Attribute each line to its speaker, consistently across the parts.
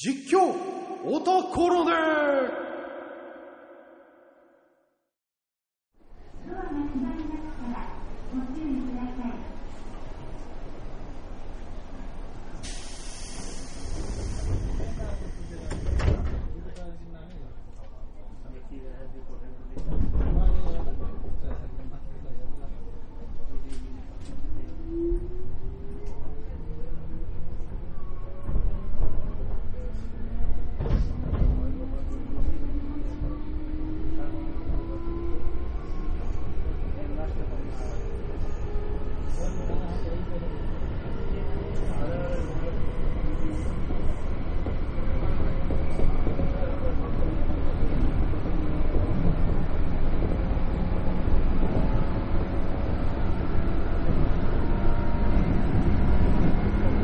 Speaker 1: 実況オタコロネ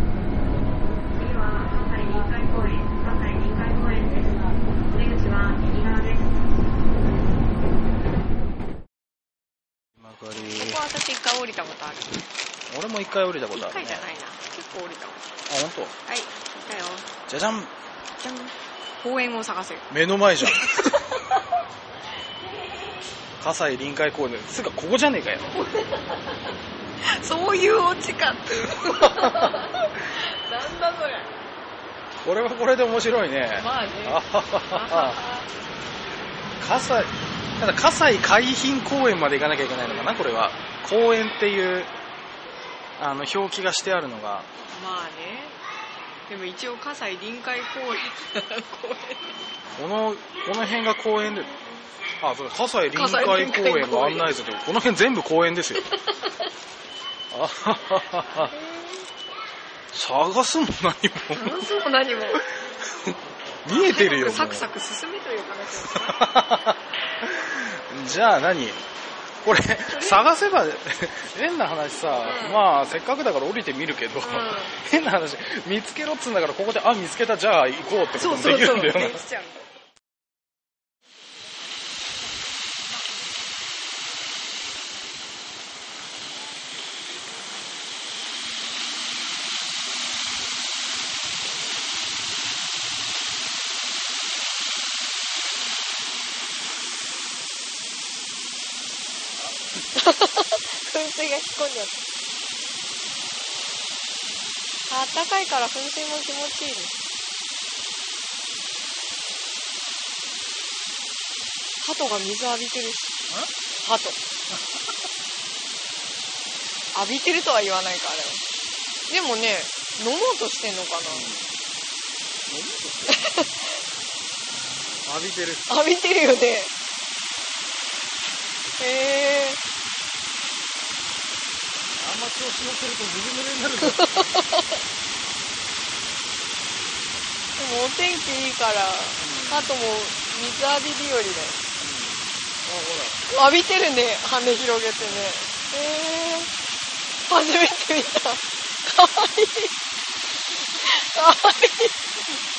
Speaker 2: 次は葛西臨海公園、葛西臨海公園です。出口は右側です。
Speaker 3: 今かり
Speaker 4: ここは私一回降りたことある。
Speaker 3: 俺も一回降りたことあるね
Speaker 4: 一回じゃないな。結構降りた
Speaker 3: あ本当？
Speaker 4: はい、来たよ。
Speaker 3: じゃじゃん
Speaker 4: じゃん。公園を探せ。
Speaker 3: 目の前じゃん 葛西臨海公園つうかここじゃねえかよ
Speaker 4: そういうオチかっていう。なんだそれ。
Speaker 3: これはこれで面白いね
Speaker 4: まあね。
Speaker 3: 葛西ただ葛西海浜公園まで行かなきゃいけないのかなこれは公園っていうあの表記がしてあるのが。
Speaker 4: まあね。でも一応葛西臨海公園。公園
Speaker 3: このこの辺が公園であそう葛西臨海公園の案内図でこ。の辺全部公園ですよ。あははは。は探すも何も。
Speaker 4: なんそう何も。
Speaker 3: 見えてるよ
Speaker 4: サクサク進めという話。
Speaker 3: じゃあ何？これ探せば変な話さ、
Speaker 4: うん。
Speaker 3: まあせっかくだから降りてみるけど、
Speaker 4: ん。
Speaker 3: 変な話見つけろっつうんだからここであ見つけたじゃあ行こうってこともで
Speaker 4: そうそうそう。
Speaker 3: きるんだよな。
Speaker 4: できちゃう。んだ噴水が引っ込んじゃった。あったかいから噴水も気持ちいいです。鳩が水浴びてるし。鳩。浴びてるとは言わないか、あれは。でもね、飲もうとしてんのか
Speaker 3: 浴びてる
Speaker 4: な浴びてるよね。へえ
Speaker 3: あんま調子乗ってるとずぶ濡れになるぞ
Speaker 4: でもお天気いいから、鳩も水浴び日和だよ。浴びてるね、羽広げてね。へー。初めて見た。かわいい。かわいい。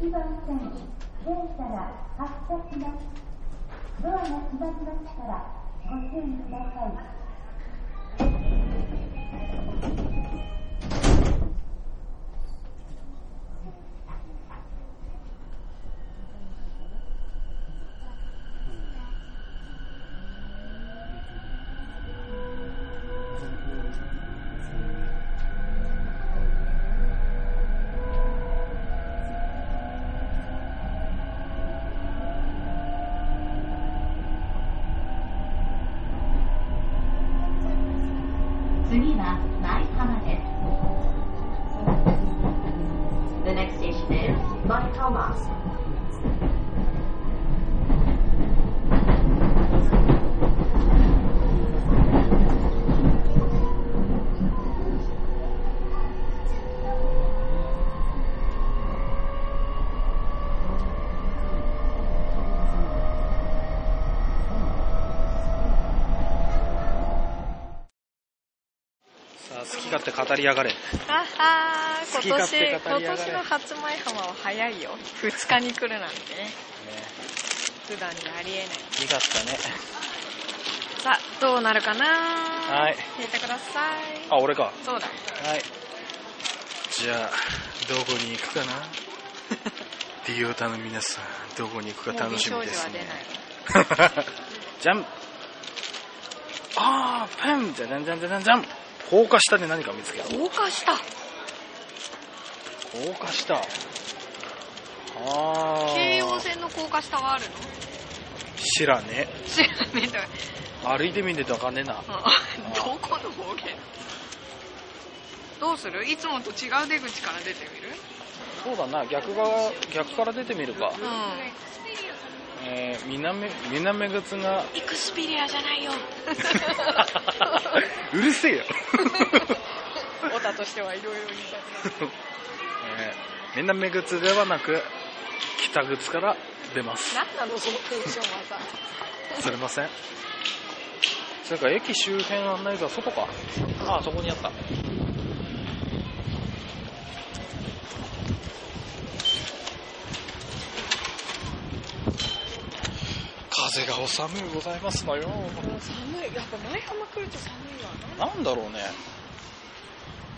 Speaker 5: 1番線、電車が発車します。ドアが閉まりましたらご注意ください。
Speaker 3: き勝手語りやがれ。
Speaker 4: あ今年、今年の初舞浜は早いよ。2日に来るなんて。ね。
Speaker 3: ね
Speaker 4: 普段じゃありえない。
Speaker 3: 好き勝手ね。
Speaker 4: さあどうなるかな？
Speaker 3: はい。
Speaker 4: 入れてください。
Speaker 3: あ俺か。は
Speaker 4: そうだ。
Speaker 3: い。じゃあどこに行くかな？リオタの皆さんどこに行くか楽しみですね。
Speaker 4: 少女は出ない。
Speaker 3: じゃんあーペン。じゃじゃんじゃんじゃんじゃん高架下で何か見つけた？
Speaker 4: 高架下。
Speaker 3: 高架下。ああ
Speaker 4: 京葉線の高架下があるの？
Speaker 3: 知らね
Speaker 4: 知らねえと
Speaker 3: 歩いてみんでとわかんねえな。
Speaker 4: うん。どこの方言？どうする？いつもと違う出口から出てみる？
Speaker 3: そうだな。逆側逆から出てみるか、
Speaker 4: う
Speaker 3: えー、南南口が。
Speaker 4: んエクスペリアじゃないよ。
Speaker 3: うるせえよ、
Speaker 4: オタとしてはいろいろ言いたくなる
Speaker 3: えー、南口ではなく北口から出ます。
Speaker 4: 何なのそのテンションはさ。
Speaker 3: すみません。それから駅周辺案内図は外か。ああそこにあった風がお寒いございますのよ。
Speaker 4: 寒い。やっぱ前浜来ると寒いわな。
Speaker 3: なんだろうね。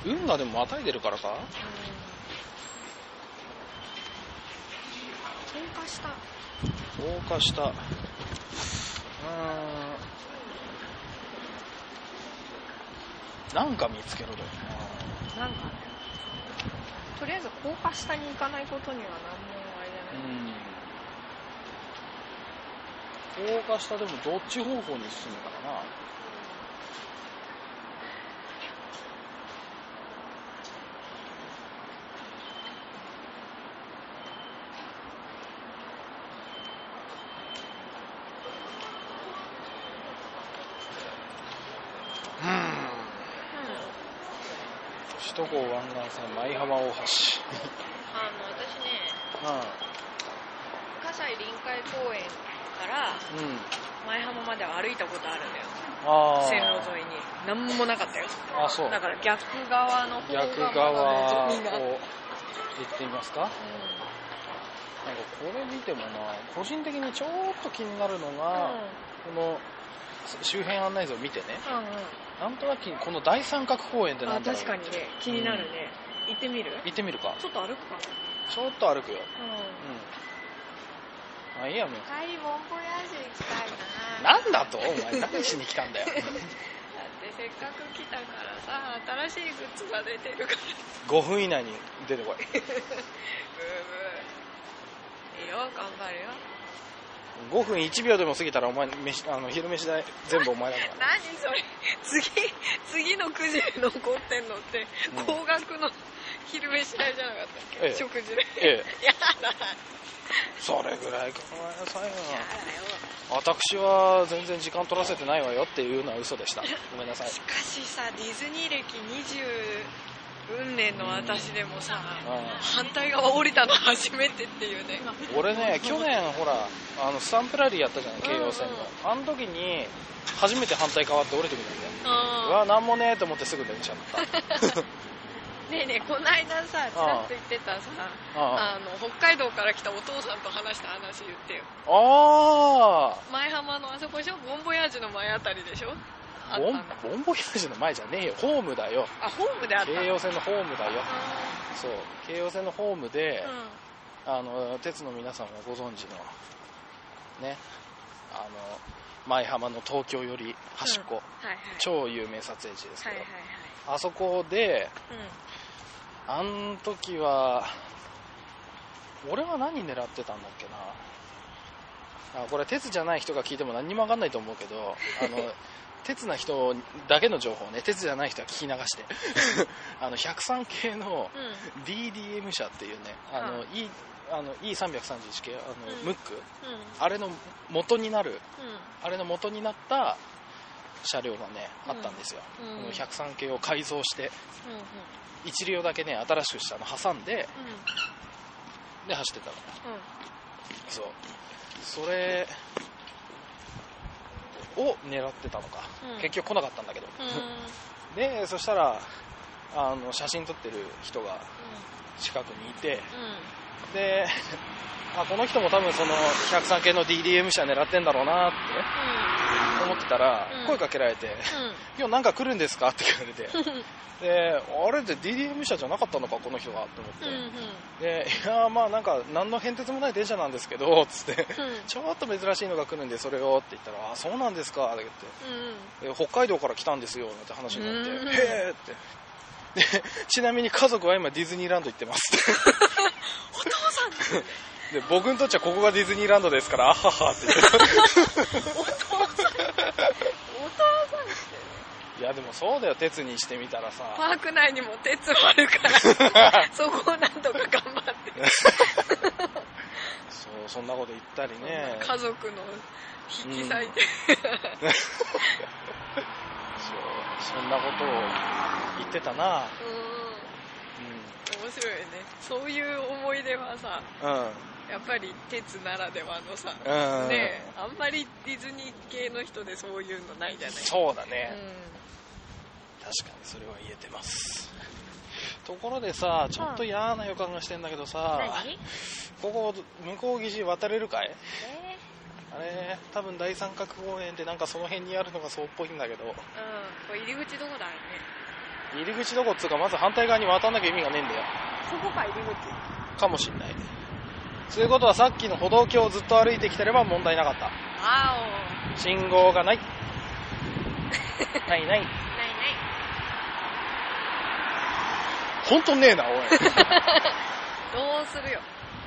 Speaker 3: 運河でもまたいでるからか
Speaker 4: 高架下
Speaker 3: 高架下うーん。なんか見つけろだよ
Speaker 4: なんかね。とりあえず高架下に行かないことには何もあれじゃない、
Speaker 3: なうん高架下でもどっち方向に進むからな。うん。首都高湾岸線舞浜大橋
Speaker 4: あの私ね葛西臨海公園から
Speaker 3: うん
Speaker 4: 前浜までは歩いたことあるんだよ。
Speaker 3: ああ
Speaker 4: 線路沿いに。何もなかったよ。
Speaker 3: あそう。
Speaker 4: だから逆側の方が
Speaker 3: 逆側を行ってみますか？なんかこれ見てもな個人的にちょっと気になるのが、この周辺案内図を見てね。
Speaker 4: うんうん。うん
Speaker 3: なんとなくこの大三角公園ってな
Speaker 4: あ
Speaker 3: んだろう？
Speaker 4: 確かにね。気になるね、行ってみる？
Speaker 3: 行ってみるか。
Speaker 4: ちょっと歩くか
Speaker 3: ちょっと歩くよ。
Speaker 4: なうん。
Speaker 3: うんあいいやもう。
Speaker 4: 帰りモンポリアージュ行きたいな。
Speaker 3: なんだと？お前何しに来たんだよ。
Speaker 4: だってせっかく来たからさ新しいグッズが出てるから
Speaker 3: 5分以内に出てこい。
Speaker 4: ブーブー。いいよ頑張るよ。
Speaker 3: 5分1秒でも過ぎたらお前飯あの昼飯代全部お前だから。
Speaker 4: 何それ。次次の9時で残ってんのって
Speaker 3: うん。
Speaker 4: 高額の昼飯代じゃなかったっけ、
Speaker 3: ええ
Speaker 4: 食事で。
Speaker 3: ええ。
Speaker 4: やだ
Speaker 3: それぐらい考えなさいよ。私は全然時間取らせてないわよっていうのは嘘でした。ごめんなさい。
Speaker 4: しかしさディズニー歴20運年の私でもさ、
Speaker 3: う
Speaker 4: 反対側降りたの初めてっていうね。
Speaker 3: ん俺ね去年ほらあのスタンプラリーやったじゃない京葉線の、
Speaker 4: うんうん
Speaker 3: あの時に初めて反対側って降りてみたんだよ。う
Speaker 4: あ
Speaker 3: わなんもねえと思ってすぐ電車乗った
Speaker 4: ねえねえこないださちらっと言ってたさ
Speaker 3: あ
Speaker 4: あ。の北海道から来たお父さんと話した話言ってよ
Speaker 3: ああ。
Speaker 4: 前浜のあそこでしょ？ボンボヤージュの前あたりでしょ？あ
Speaker 3: ボン
Speaker 4: あ
Speaker 3: ボンボヤージュの前じゃねえよ。ホームだよ。
Speaker 4: あホームであった
Speaker 3: 京葉線のホームだよ。
Speaker 4: あ
Speaker 3: そう。京葉線のホームで
Speaker 4: ー、うん。
Speaker 3: あの鉄の皆さんがご存知のね。あの舞浜の東京より端っこ、
Speaker 4: はいはい。
Speaker 3: 超有名撮影地ですけど、
Speaker 4: はいはい
Speaker 3: あそこで
Speaker 4: はい
Speaker 3: あん時は俺は何狙ってたんだっけな。あこれ鉄じゃない人が聞いても何にも分かんないと思うけどあの 鉄な人だけの情報をね鉄じゃない人は聞き流して。あの103系の
Speaker 4: うん。
Speaker 3: DDM 車っていうねあの、
Speaker 4: は
Speaker 3: E あの E331 系あの、
Speaker 4: うん。
Speaker 3: ムック。
Speaker 4: うん。
Speaker 3: あれの元になる
Speaker 4: うん。
Speaker 3: あれの元になった車両がね、あったんですよ、
Speaker 4: うん。
Speaker 3: この103系を改造して1両だけね新しくしたの挟んで
Speaker 4: うん
Speaker 3: で走ってたの。
Speaker 4: うん。
Speaker 3: そう。それを狙ってたのか、
Speaker 4: うん。
Speaker 3: 結局来なかったんだけど、
Speaker 4: うん。
Speaker 3: でそしたらあの写真撮ってる人が近くにいて
Speaker 4: うん。
Speaker 3: であこの人も多分その103系の DDM 車狙ってんだろうなって思ってたら、
Speaker 4: うん。
Speaker 3: 声かけられて、今日なんか来るんですか？って聞かれて、で、あれって DDM 社じゃなかったのか、この人が、と思って。
Speaker 4: うんうん。
Speaker 3: で、いやーまあなんか、何の変哲もない電車なんですけど、つって、
Speaker 4: うん。
Speaker 3: ちょっと珍しいのが来るんで、それをって言ったら、あ、そうなんですか、って言って。
Speaker 4: うん
Speaker 3: で北海道から来たんですよなんて話になって、
Speaker 4: うん
Speaker 3: へえって。でちなみに家族は今ディズニーランド行ってます。
Speaker 4: お父さん
Speaker 3: で僕にとっちゃここがディズニーランドですからあははって言って。
Speaker 4: お父さん。お父さんって
Speaker 3: いやでもそうだよ鉄にしてみたらさ。
Speaker 4: パーク内にも鉄もあるから そこをなんとか頑張って。
Speaker 3: そうそんなこと言ったりね。
Speaker 4: 家族の引き裂いて、
Speaker 3: そうそんなことを言ってたな。
Speaker 4: うん面白いよね。そういう思い出はさ
Speaker 3: うん。うん
Speaker 4: やっぱり鉄ならではのさ、
Speaker 3: うん。
Speaker 4: ねえあんまりディズニー系の人でそういうのないじゃない？
Speaker 3: そうだ
Speaker 4: う
Speaker 3: ね、確かにそれは言えてます。ところでさちょっと嫌な予感がしてんだけどさ、
Speaker 4: 何
Speaker 3: ここ向こう岸渡れるかい？
Speaker 4: え
Speaker 3: あれ多分大三角公園ってなんかその辺にあるのがそうっぽいんだけど。
Speaker 4: ーうん。これ入り口どこだろうね
Speaker 3: 入り口どこっつうかまず反対側に渡んなきゃ意味がねえんだよ。
Speaker 4: そこか入り口。
Speaker 3: かもしんないそういうことはさっきの歩道橋をずっと歩いてきてれば問題なかった。
Speaker 4: あ
Speaker 3: 信号がない。ないない。
Speaker 4: おないない。
Speaker 3: 本当ねえなおい。
Speaker 4: どうするよ。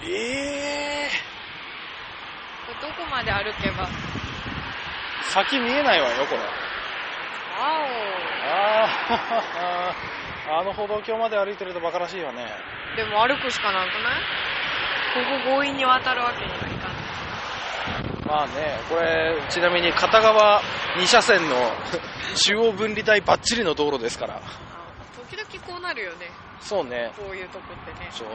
Speaker 3: ええ
Speaker 4: これどこまで歩けば。
Speaker 3: 先見えないわよこれ
Speaker 4: あ
Speaker 3: あああの歩道橋まで歩いてるとバカらしいよね。
Speaker 4: おでも歩くしかなくない？ここ強引に渡るわけにはいかない
Speaker 3: まあねこれちなみに片側2車線の 中央分離帯バッチリの道路ですから。
Speaker 4: あ時々こうなるよね。
Speaker 3: そうね。
Speaker 4: こういうとこってね。
Speaker 3: そう。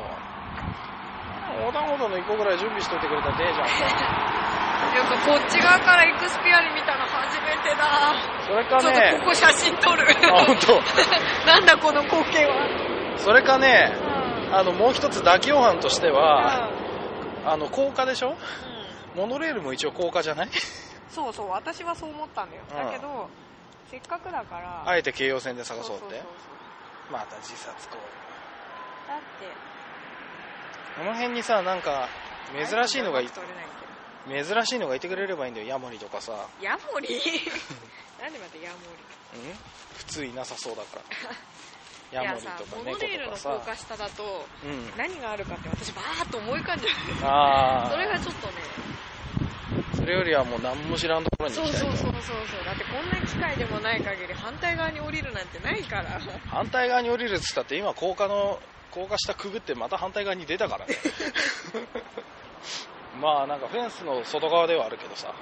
Speaker 3: 横断歩道の1個ぐらい準備しといてくれたらねえじゃん
Speaker 4: やっぱこっち側からエクスピアリ見たの初めてだ。
Speaker 3: それか
Speaker 4: ちょっと
Speaker 3: ね
Speaker 4: ここ写真撮る。
Speaker 3: あ本当。
Speaker 4: なんだこの光景は。
Speaker 3: それかね
Speaker 4: うん。
Speaker 3: あのもう一つ妥協案としては
Speaker 4: うん。
Speaker 3: あの高架でしょ？
Speaker 4: うん。
Speaker 3: モノレールも一応高架じゃない？
Speaker 4: そうそう私はそう思ったんだよ。
Speaker 3: うん。
Speaker 4: だけどせっかくだから
Speaker 3: あえて京葉線で探そうって？また自殺行為。
Speaker 4: だって
Speaker 3: この辺にさなんか珍しいのがい
Speaker 4: 撮れないけど
Speaker 3: 珍しいのがいてくれればいいんだよ。ヤモリとかさ。
Speaker 4: ヤモリ？なんでまたヤモ
Speaker 3: うん？普通いなさそうだから。
Speaker 4: リ
Speaker 3: ヤモリ
Speaker 4: いやさ
Speaker 3: とか猫
Speaker 4: モノレールの
Speaker 3: とかさ
Speaker 4: 高架下だと
Speaker 3: うん。
Speaker 4: 何があるかって私バーッと思い浮かんじゃう。
Speaker 3: ああ
Speaker 4: それがちょっとね。
Speaker 3: それよりはもう何も知らんところに
Speaker 4: そう
Speaker 3: 行きたいと
Speaker 4: そうそうそうそう。だってこんな機会でもない限り反対側に降りるなんてないから。
Speaker 3: 反対側に降りるっつったって今高架の高架下くぐってまた反対側に出たからね まあなんかフェンスの外側ではあるけどさ。
Speaker 4: う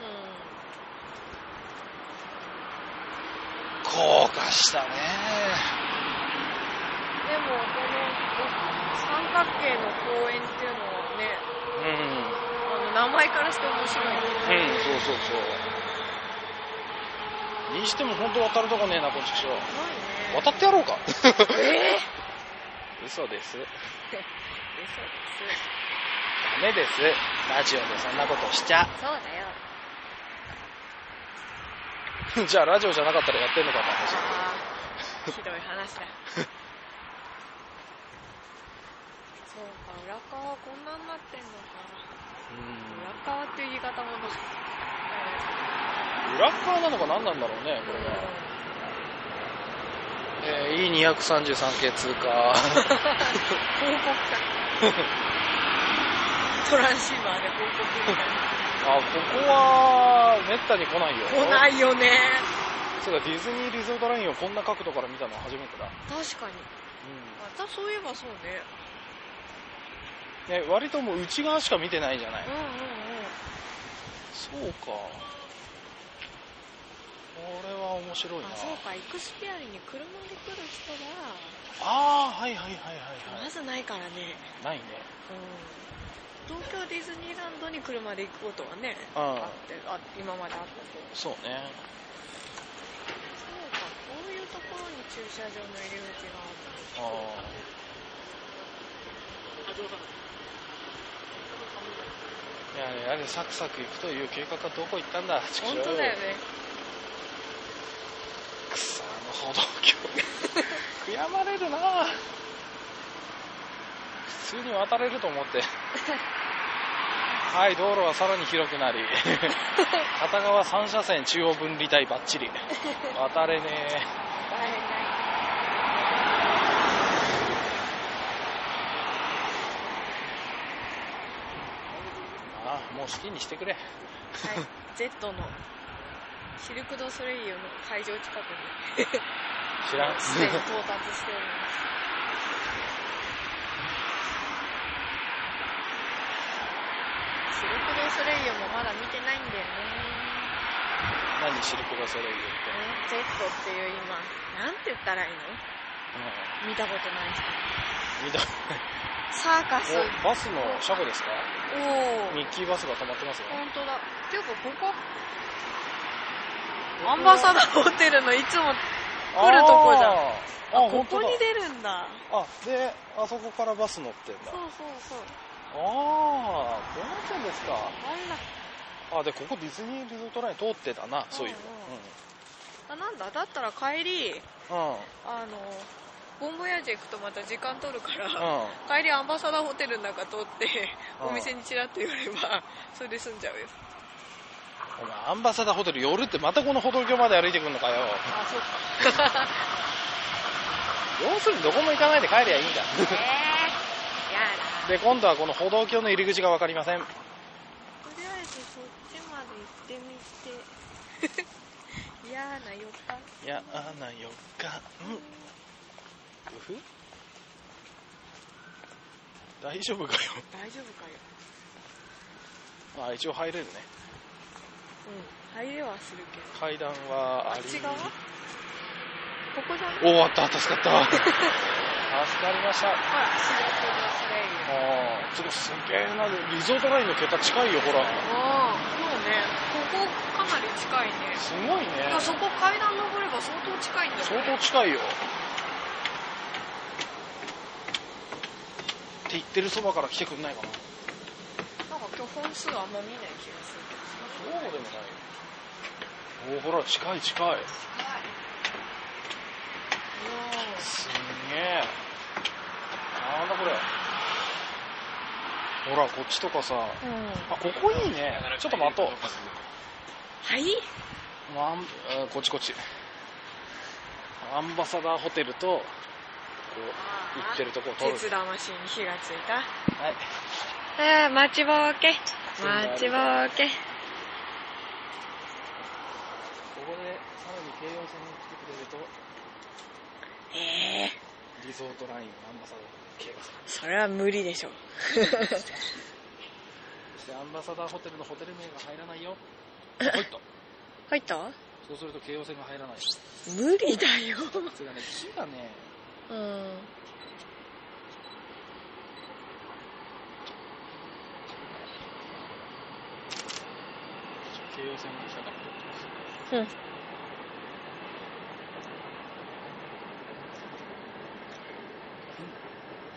Speaker 3: 高架下ね。
Speaker 4: んでもこの三角形の公園っていうのはね
Speaker 3: うん。
Speaker 4: あの名前からして面白いね。
Speaker 3: うんそうそうそう。にしても本当渡るとこねえなこっちしょ
Speaker 4: ないね。
Speaker 3: 渡ってやろうか。
Speaker 4: え
Speaker 3: 嘘です。
Speaker 4: ー、嘘
Speaker 3: ダメです。ラジオでそんなことしちゃ。
Speaker 4: そうだよ。
Speaker 3: じゃあラジオじゃなかったらやってんのかって話。
Speaker 4: ひどい話だ。そうか裏側はこんなになってんのか裏側っていう言い方もどう？
Speaker 3: うん裏側なのか何なんだろうねこれは、えー、E233 系通過
Speaker 4: 報 告かトランシーバーで報告みたい
Speaker 3: あここはめったに来ないよ。
Speaker 4: な来ないよね。
Speaker 3: そうだディズニーリゾートラインをこんな角度から見たのは初めてだ、
Speaker 4: 確かに。またそういえばそうね。
Speaker 3: うんね、割ともう内側しか見てないじゃない、
Speaker 4: うんうんうん。
Speaker 3: そうか。これは面白いな。
Speaker 4: あそうかエクスピアリに車で来る人
Speaker 3: ああはいはいはいはいは
Speaker 4: がまずないからね。
Speaker 3: いないね。
Speaker 4: うん東京ディズニーランドに車で行くことはね
Speaker 3: うん
Speaker 4: あってあ今まであったけど。
Speaker 3: そうね。
Speaker 4: そうかこういうところに駐車場の入り口がある
Speaker 3: ああ。いやいやサクサク行くという計画はどこ行ったんだ？
Speaker 4: 本当だよね。
Speaker 3: 歩道橋。悔やまれるな普通に渡れると思って。はい道路はさらに広くなり。片側3車線中央分離帯バッチリ。渡れねえ。ああもう好きにしてくれ。
Speaker 4: はい、Z のシルク・ドゥ・ソレイユの会場近くに。
Speaker 3: 知らん。
Speaker 4: 到達しております。シルク・ドゥ・ソレイユもまだ見てないんだよね。
Speaker 3: 何シルク・ドゥ・ソレイユって、
Speaker 4: ね Z っていう今、なんて言ったらいいの？見たことない人。
Speaker 3: 見た
Speaker 4: サーカス。
Speaker 3: おバスの車庫ですか？
Speaker 4: おお。
Speaker 3: ミッキーバスが止まってますよ
Speaker 4: 本当だ。ていうか、ここ、アンバサダーホテルのいつも来るとこじゃん。
Speaker 3: あ
Speaker 4: ここに出るんだ。
Speaker 3: あであそこからバス乗ってんだ
Speaker 4: そうそうそう。
Speaker 3: ああこうなってんですか？
Speaker 4: あ
Speaker 3: でここディズニーリゾートライン通ってたなそういう
Speaker 4: あ、なんだ？だったら帰り、
Speaker 3: うんうん
Speaker 4: あの、ボンボヤージュ行くとまた時間取るから、
Speaker 3: うん
Speaker 4: 帰りアンバサダーホテルの中通って、
Speaker 3: うん
Speaker 4: お店にちらっと寄れば、それで済んじゃうよ。
Speaker 3: お前アンバサダーホテル寄るってまたこの歩道橋まで歩いてくんのかよ
Speaker 4: あ、そうか。
Speaker 3: 要するにどこも行かないで帰りゃいいんだ
Speaker 4: えー。
Speaker 3: で今度はこの歩道橋の入り口が分かりません
Speaker 4: とりあえずそっちまで行ってみて。嫌な予感。
Speaker 3: いやあな予感うふ大丈夫かよ
Speaker 4: 大丈夫かよ。
Speaker 3: あ一応入れるね
Speaker 4: うん。入れはするけど。
Speaker 3: 階段はあり
Speaker 4: あっち側？ここじゃ
Speaker 3: おおあった助かった 助かりました
Speaker 4: ほら、シルク・ドゥ・ソレイユ。
Speaker 3: ああちょっとすげえなリゾートラインの桁近いよほら
Speaker 4: ああ、そうね。ここかなり近いね。
Speaker 3: すごいね
Speaker 4: いやそこ階段登れば相当近いんだよ、ね。
Speaker 3: 相当近いよって言ってるそばから来てくんないかな
Speaker 4: なんか今日本数あんま見ない気がするけど。
Speaker 3: そうでもないよおおほら近い近いすんげえなんだこれ。ほらこっちとかさ。
Speaker 4: うん。
Speaker 3: あここいいね。ちょっと待とう。
Speaker 4: はい？
Speaker 3: あこっちこっち。アンバサダーホテルとこう行ってるとこを撮る。
Speaker 4: 鉄魂に火がついた。
Speaker 3: はい。
Speaker 4: ああ、待ちぼうけ。待ちぼうけ。
Speaker 3: ここでさらに京葉線に来てくれると
Speaker 4: ええ
Speaker 3: リゾートラインアンバサダー京葉線
Speaker 4: それは無理でしょ。
Speaker 3: そしてアンバサダーホテルのホテル名が入らないよ 入った？
Speaker 4: 入った？
Speaker 3: そうすると京葉線が入らない
Speaker 4: 無理だよ。
Speaker 3: それがね木がね
Speaker 4: うん。
Speaker 3: 京葉線にしたか？った
Speaker 4: うん。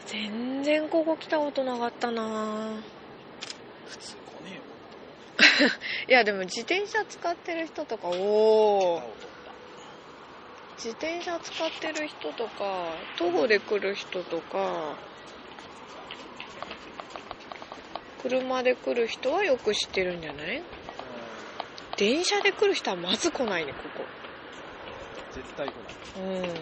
Speaker 4: 全然ここ来たことなかったな。
Speaker 3: 普通来ねえよ。
Speaker 4: いやでも自転車使ってる人とかおお自転車使ってる人とか徒歩で来る人とか車で来る人はよく知ってるんじゃない？電車で来る人はまず来ないねここ。
Speaker 3: 絶対来ない。
Speaker 4: うん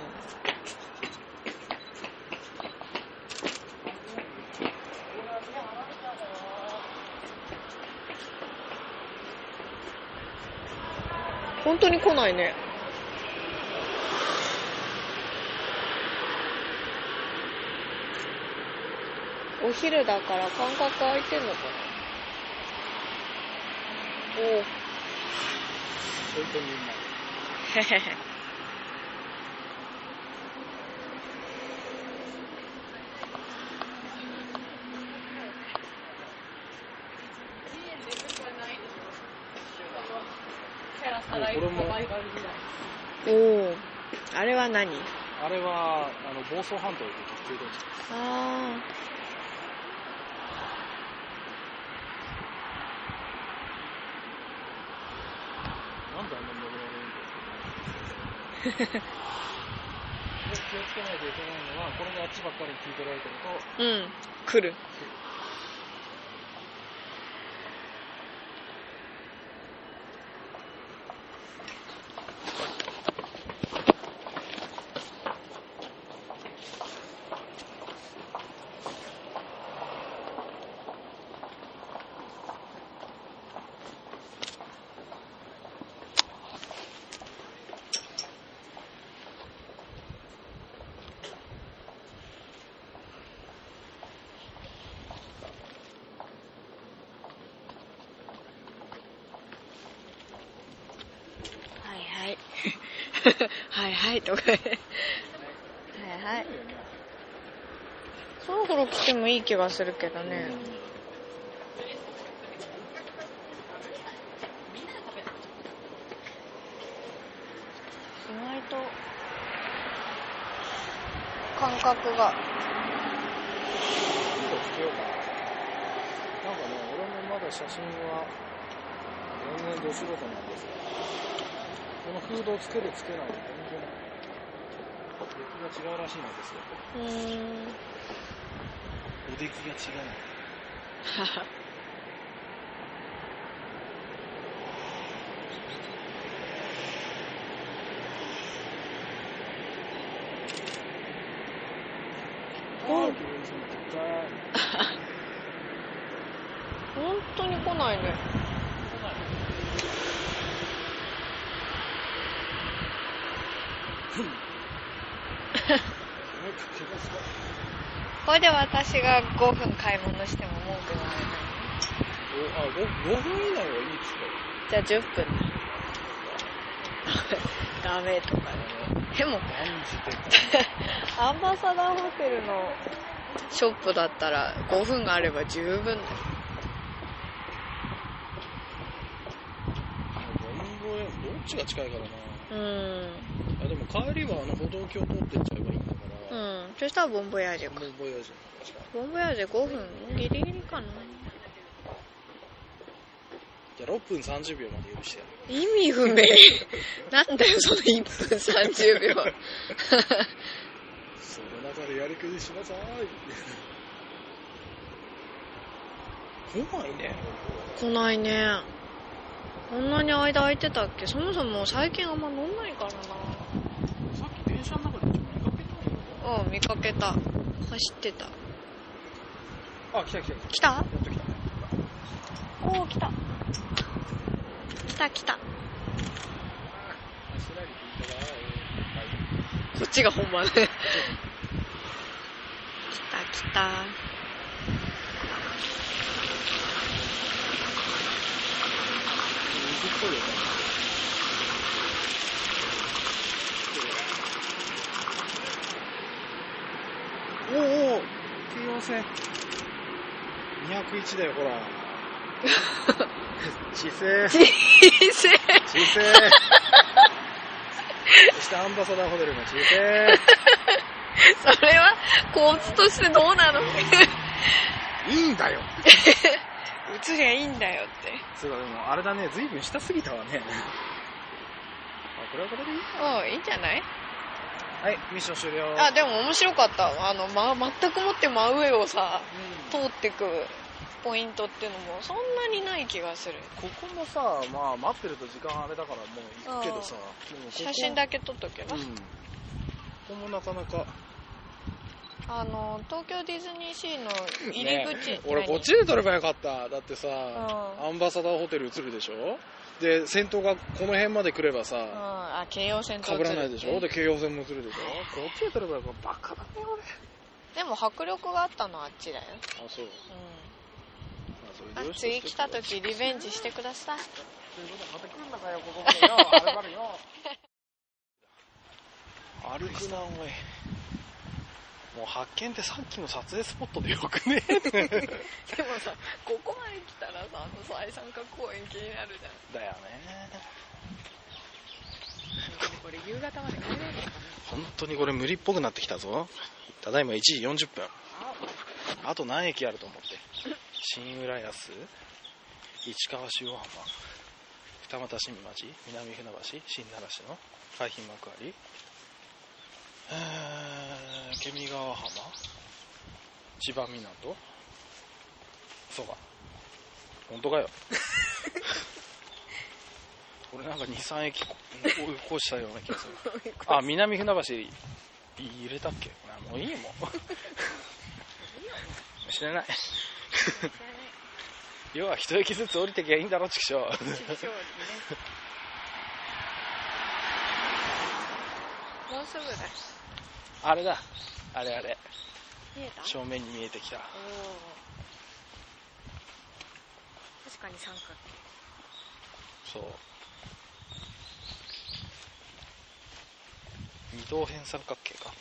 Speaker 4: 本当に来ないね。お昼だから間隔空いてんのかな。おおへへへ
Speaker 3: これも
Speaker 4: おおあれは何？
Speaker 3: あれはあの房総半島で空洞地
Speaker 4: あ
Speaker 3: なんであんなに登られるんだ 気をつけないといけないのは、これであっちばっかり聞いてられてると、
Speaker 4: うん。来る。はいはい。はいはいとか。はいはい。そろそろ来てもいい気がするけどね。意外と感覚が。
Speaker 3: な。なんかね、俺もまだ写真は、全然ど素人なんですが、このフードをつけるつけないで全然、出来が違うらしいのですよ。
Speaker 4: うーん。
Speaker 3: お出来が違う。
Speaker 4: う ん
Speaker 3: あー気分痛い
Speaker 4: 本当に来ないね。これで私が5分買い物しても文句言われない。
Speaker 3: おあ 5, 5分以内はいいっつったよ
Speaker 4: じゃあ10分ダメとかね。でも、
Speaker 3: で
Speaker 4: アンバサダーホテルのショップだったら5分あれば十分だよ。
Speaker 3: ボンボエどっちが近いからな
Speaker 4: うん。
Speaker 3: あでも帰りはあの歩道橋通ってっちゃえばいいんだから、
Speaker 4: うん。そしたらボンボヤージュか。
Speaker 3: ボンボヤージュ
Speaker 4: ボンボヤージュ5分ギリギリかな。
Speaker 3: じゃあ6分30秒まで許してやる
Speaker 4: 意味不明。なんだよ、その1分30秒。
Speaker 3: その中でやりくりしなさい来ないね
Speaker 4: 来ないね。こんなに間空いてたっけ？そもそも最近あんま乗んないから
Speaker 3: さっき電車の中でちょっと見かけた
Speaker 4: な。うん、見かけた。走ってた。
Speaker 3: あ来た来た来た
Speaker 4: 来た？おー、来た。来た来た。こっちが本番ね。来た来た。
Speaker 3: おおお京王線201だよほら。姿勢。
Speaker 4: 人生。
Speaker 3: 姿勢。そしてアンバサダーホテルの姿勢。
Speaker 4: それは構図としてどうなの？
Speaker 3: いいんだよ。
Speaker 4: 映りゃいいんだよって。
Speaker 3: そうかでもあれだね随分下すぎたわね。あこれはこれでいい
Speaker 4: うん、いいんじゃない？
Speaker 3: はいミッション終了。
Speaker 4: あ、でも面白かった。あの、ま、全くもって真上をさ、通ってくポイントっていうのもそんなにない気がする。
Speaker 3: ここもさまあ待ってると時間あれだからもう行くけどさ
Speaker 4: 写真だけ撮っとけば。
Speaker 3: うん。ここもなかなか。
Speaker 4: あの、東京ディズニーシーの入り口、
Speaker 3: ね俺
Speaker 4: 何？
Speaker 3: こっちで撮ればよかった。だってさ、
Speaker 4: ん。
Speaker 3: アンバサダーホテル映るでしょ？で先頭がこの辺まで来れば
Speaker 4: うん、
Speaker 3: さ
Speaker 4: あ、京葉線と
Speaker 3: かぶらないでしょ？
Speaker 4: で
Speaker 3: で京葉線も映るでしょ？こっちで撮ればよかったバカだね俺。
Speaker 4: でも迫力があったのはあっちだよ。
Speaker 3: あそう。
Speaker 4: う
Speaker 3: あそれ
Speaker 4: ん。あ、次来た時リベンジしてください。
Speaker 3: ということはまた来るんだかよここまでよ。歩くなおいもう発見ってさっきの撮影スポットでよくね。
Speaker 4: でもさ、ここまで来たらさ、あの最三角公園気になるじゃん。
Speaker 3: だよね。
Speaker 4: これ夕方まで帰れるのかな
Speaker 3: 本当にこれ無理っぽくなってきたぞ。ただいま1時40分あと何駅あると思って。新浦安市川塩浜。二俣新町。南船橋。新奈良市の海浜幕張えー、ケ川浜？千葉港？そうか。本当かよ。俺なんか23駅こ追い越したような気がする。あ南船橋入れたっけ？あもういいよ。もう知らない。要は一駅ずつ降りてきゃいいんだろちくしょう。
Speaker 4: そうですねもうすぐだ
Speaker 3: あれだ。あれあれ。正面に見えてきた。
Speaker 4: 確かに三角
Speaker 3: そう。二等辺三角形か。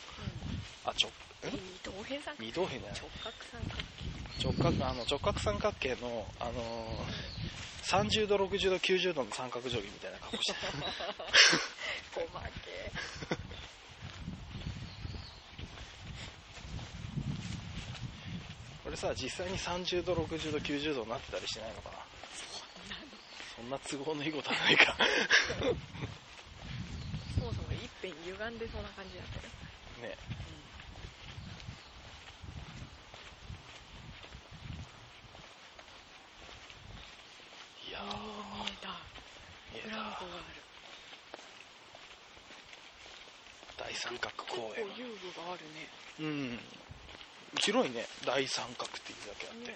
Speaker 3: あちょ
Speaker 4: うん二等辺三角
Speaker 3: 二等辺じゃない
Speaker 4: 直角三角
Speaker 3: 直角あの直角三角形の、あのー30度60度90度の三角定規みたいな格好して。る
Speaker 4: 細け
Speaker 3: これさ実際に30度60度90度になってたりしないのかな？そんな都合のいいことはないか。
Speaker 4: そもそも一辺歪んでそうな感じだったよ。
Speaker 3: ね。いや
Speaker 4: おお
Speaker 3: ー。
Speaker 4: 見えた。ブランコがある。
Speaker 3: た大三角公園
Speaker 4: 結構遊具があるね。
Speaker 3: うん広いね。大三角っていうだけあって、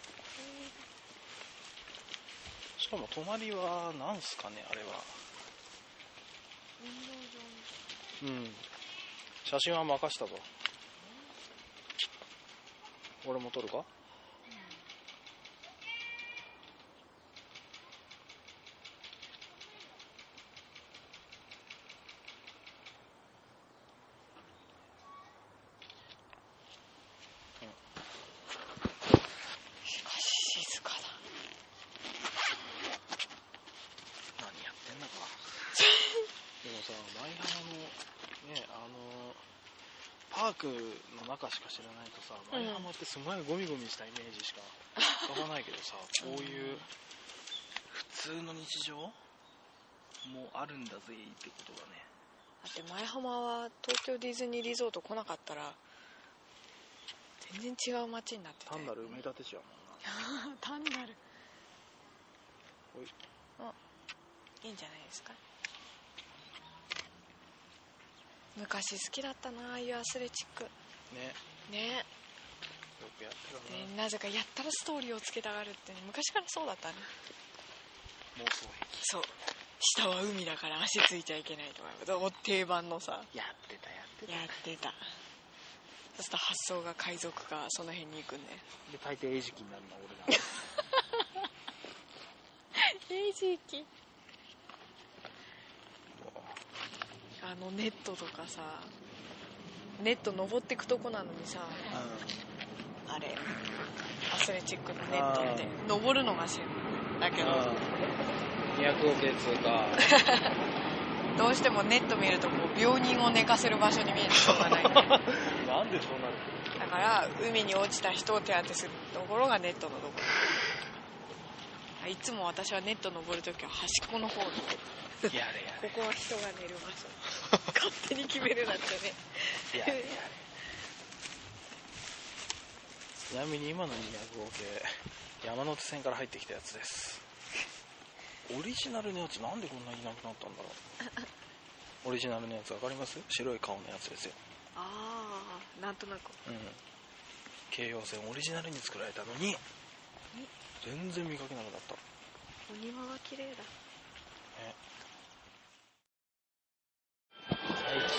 Speaker 3: しかも隣は何すかねあれは。
Speaker 4: 運動場
Speaker 3: うん。写真は任したぞ。俺も撮るか
Speaker 4: し静かだ
Speaker 3: 何やってんのかでもさ舞浜のねあのパークの中しか知らないとさ
Speaker 4: うん。
Speaker 3: 舞浜ってすごいゴミゴミしたイメージしか浮かばないけどさ こういう普通の日常もあるんだぜってことがね。
Speaker 4: だって前浜は東京ディズニーリゾート来なかったら全然違う街になってたよ
Speaker 3: 単なる埋め立て地やもんな。
Speaker 4: 単なる。
Speaker 3: おい。
Speaker 4: いいんじゃないですか。昔好きだったなああいうアスレチック。
Speaker 3: ね。
Speaker 4: ねでな。ぜかやったらストーリーをつけたがるってね昔からそうだったね。
Speaker 3: な妄想
Speaker 4: そう。下は海だから足ついちゃいけないとかもう定番のさ。
Speaker 3: 癖やってたやってた。
Speaker 4: やってた。そうすると発想が海賊かその辺に行くんだよ。
Speaker 3: で大抵餌食になるのは俺だ。
Speaker 4: 平時期あのネットとかさネット登ってくとこなのにさあれアスレチックのネットって登るのがせだけど。
Speaker 3: 200億円通過
Speaker 4: どうしてもネット見るとこう病人を寝かせる場所に見えてしょうがない。ね
Speaker 3: なんでそうなる
Speaker 4: だから海に落ちた人を手当てするところがネットのとこ。ろいつも私はネット登るときは端っこの方に
Speaker 3: やれや
Speaker 4: ここは人が寝る場所。勝手に決めるなんてね。
Speaker 3: れやれやれちなみに今の200億円山手線から入ってきたやつです。オリジナルのやつなんでこんなにいなくなったんだろう。オリジナルのやつわかります？白い顔のやつですよ。
Speaker 4: ああなんとなく。
Speaker 3: うん。京葉線オリジナルに作られたのに全然見かけなくなった。
Speaker 4: お庭が綺麗だ。
Speaker 3: は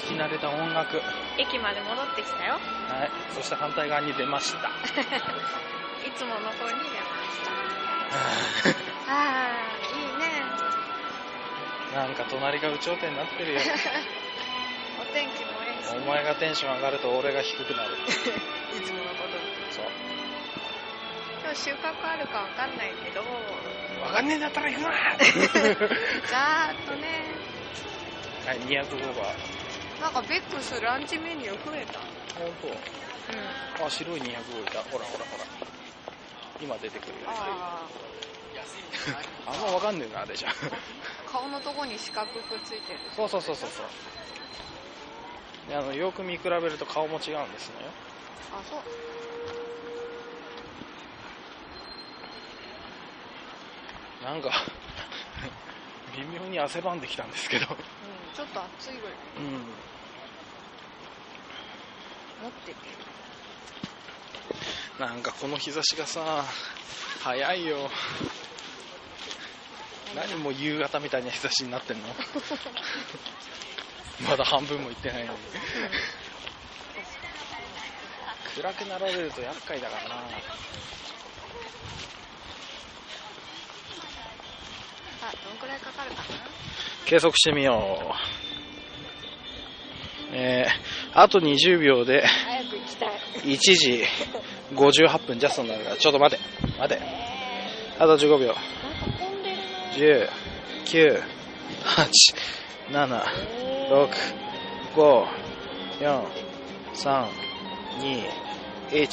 Speaker 3: き慣れた音楽。は
Speaker 4: 駅まで戻ってきたよ。
Speaker 3: い。そして反対側に出ました。
Speaker 4: いつもの方に出ました。ああいいね。
Speaker 3: なんか隣が有頂天になってるよ。
Speaker 4: お天気もいいし。
Speaker 3: お前がテンション上がると俺が低くなる。
Speaker 4: いつものこと。
Speaker 3: そう。
Speaker 4: 今日収穫あるかわかんないけど。
Speaker 3: わかんねえんだったら行くな
Speaker 4: ざーっとね。
Speaker 3: はい205番
Speaker 4: なんかベックスランチメニュー増えた。
Speaker 3: 本
Speaker 4: うん。
Speaker 3: 当あ白い205いたほらほらほら。今出てくるよ。
Speaker 4: あ
Speaker 3: あんまわかんねえなあれじゃ。
Speaker 4: あ 顔のとこに四角くついてる。
Speaker 3: そうそうそうそうそう。であのよく見比べると顔も違うんですね。
Speaker 4: あそう。
Speaker 3: なんか 微妙に汗ばんできたんですけど。
Speaker 4: うんちょっと暑いぐらい。
Speaker 3: うん
Speaker 4: 持ってて。
Speaker 3: なんかこの日差しがさ早いよ。何もう夕方みたいな日差しになってんの？まだ半分もいってないのに。暗くなられると厄介だからな。
Speaker 4: あどんくらいかかるかな？
Speaker 3: 計測してみようえー、あと20秒で
Speaker 4: 早く行きたい。
Speaker 3: 1時58分。ジャストになるからちょっと待て。待て。あと15秒。
Speaker 4: なんか混んでるな
Speaker 3: 10、9、8、7、6、5、4、3、2、1、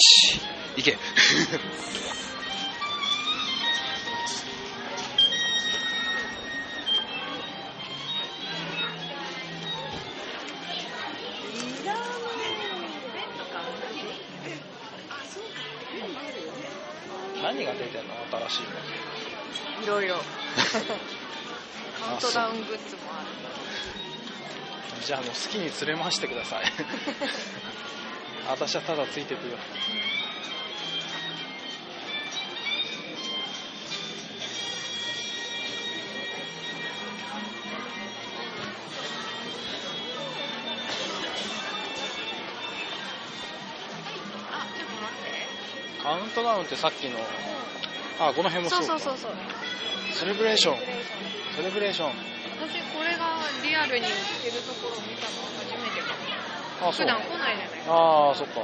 Speaker 3: いけ。しいの。
Speaker 4: いろいろカウントダウングッズもある
Speaker 3: じゃあもう好きに連れ回してください。私はただついてくよ。カウントダウンってさっきのあこの辺もそ
Speaker 4: ううそうそうそう。
Speaker 3: セレブレーション。セレブレーション。
Speaker 4: 私これがリアルに売ってるところを見たのは初めてかも。
Speaker 3: あそう。
Speaker 4: 普段来ないじゃない。
Speaker 3: ああそっか。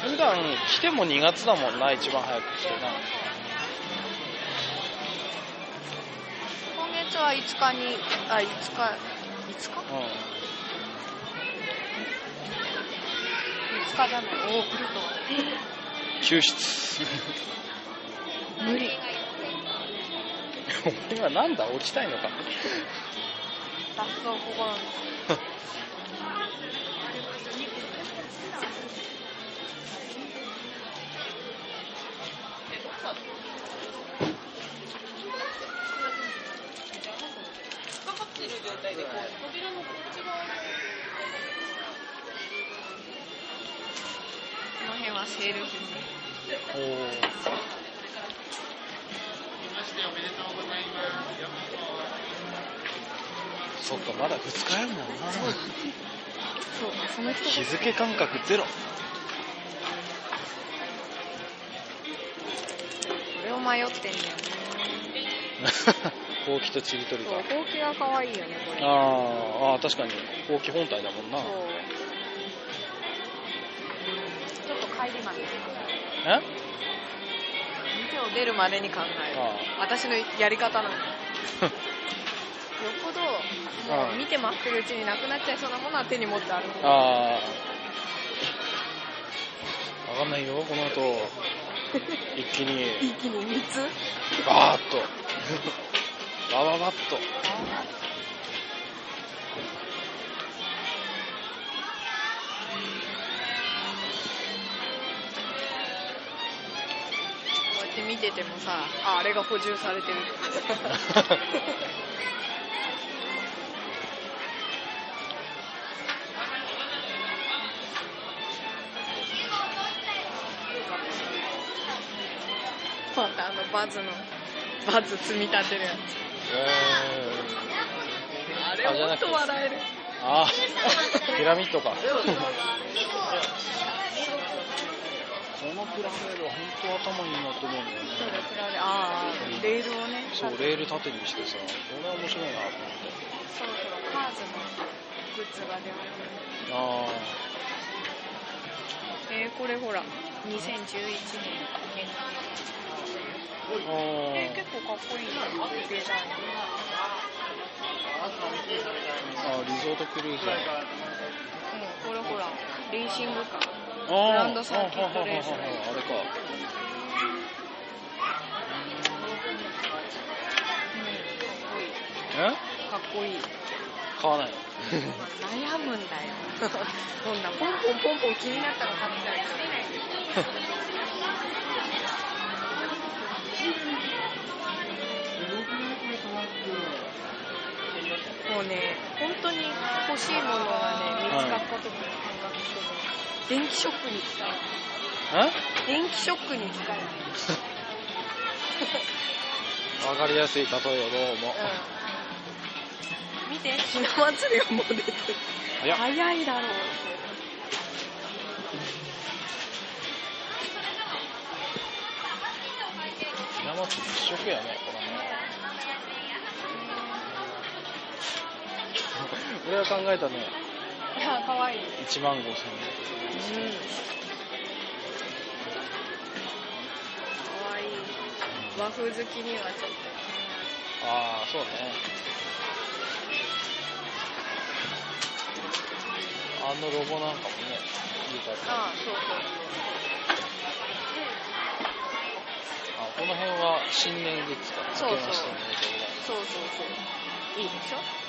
Speaker 3: 普段来ても2月だもんな一番早く来てな。
Speaker 4: 今月は5日にあ5日5日？
Speaker 3: うん
Speaker 4: 5日じゃなる
Speaker 3: 救出。
Speaker 4: と無理。
Speaker 3: お前はなんだ？落ちたいのか。
Speaker 4: 脱走セール品
Speaker 3: おおそっかまだ2日やんだな
Speaker 4: そうかその人
Speaker 3: 日付感覚ゼロ。
Speaker 4: これを迷ってんだよね。
Speaker 3: ほうきとちりとり
Speaker 4: そう
Speaker 3: か。
Speaker 4: ほうきが可愛いよねこれ。
Speaker 3: あーあー確かに。ほうき本体だもんな。
Speaker 4: そう
Speaker 3: え？
Speaker 4: 店を出るまでに考える。
Speaker 3: あ
Speaker 4: 私のやり方なの。よっぽどもう見て待ってるうちになくなっちゃいそうなものは手に持って歩く。
Speaker 3: ああ。わかんないよこの後。一気に。
Speaker 4: 一気に3つ？
Speaker 3: バーッと。バババッと
Speaker 4: て見ててもさああれが補充されてる。あのバズのバズ積み立てるやつ。あれ
Speaker 3: あじゃなくて
Speaker 4: ほんと笑える。
Speaker 3: ああ ピラミッドか このプラレールは本当頭なと思うんだよ
Speaker 4: そうだ
Speaker 3: ね
Speaker 4: 比べああレールをね。
Speaker 3: そうレール縦にしてさこれは面白いなと思って。
Speaker 4: そろそろカーズのグッズが出ます
Speaker 3: あ
Speaker 4: えー、これほら2011年えー、結構かっこいいデザイン
Speaker 3: あリゾートクルーザー。
Speaker 4: うんこれほらレーシングカー
Speaker 3: あー
Speaker 4: グランドサーキットレース
Speaker 3: あーあーあーあれかえ
Speaker 4: かっこいい
Speaker 3: 買わないの
Speaker 4: 悩むんだよこんなポンポンポンポン気になったら買っちゃうよもうね本当に欲しいものがね見つかった時の感覚してね電気ショックに使う。
Speaker 3: え？
Speaker 4: 電気ショックに使う。
Speaker 3: わかりやすい例えをどうも、
Speaker 4: うん。見て。ひな祭りがもう出て早いだろう。
Speaker 3: ひな祭り一色やねこのね。俺が考えたね
Speaker 4: いや可愛い
Speaker 3: 1万5000円
Speaker 4: うん。可愛い和風好きにはちょっと
Speaker 3: ああそうね。あのロゴなんかもねいい
Speaker 4: ああそうそう
Speaker 3: あこの辺は新年グッズかな
Speaker 4: そうそうそうそうそう。いいでしょ？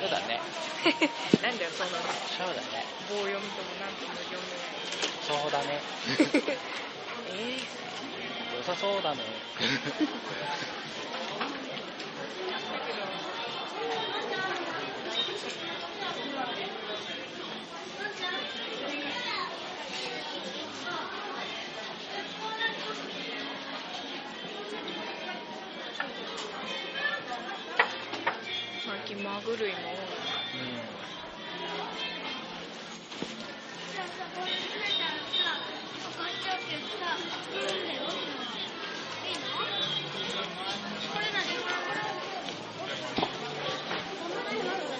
Speaker 3: そうだね。
Speaker 4: なんだよそんなの。
Speaker 3: そうだね。
Speaker 4: 棒読みともなんとも読め
Speaker 3: そうだね。
Speaker 4: ないえ
Speaker 3: 良さそうだね。
Speaker 4: 最近マグ類も多い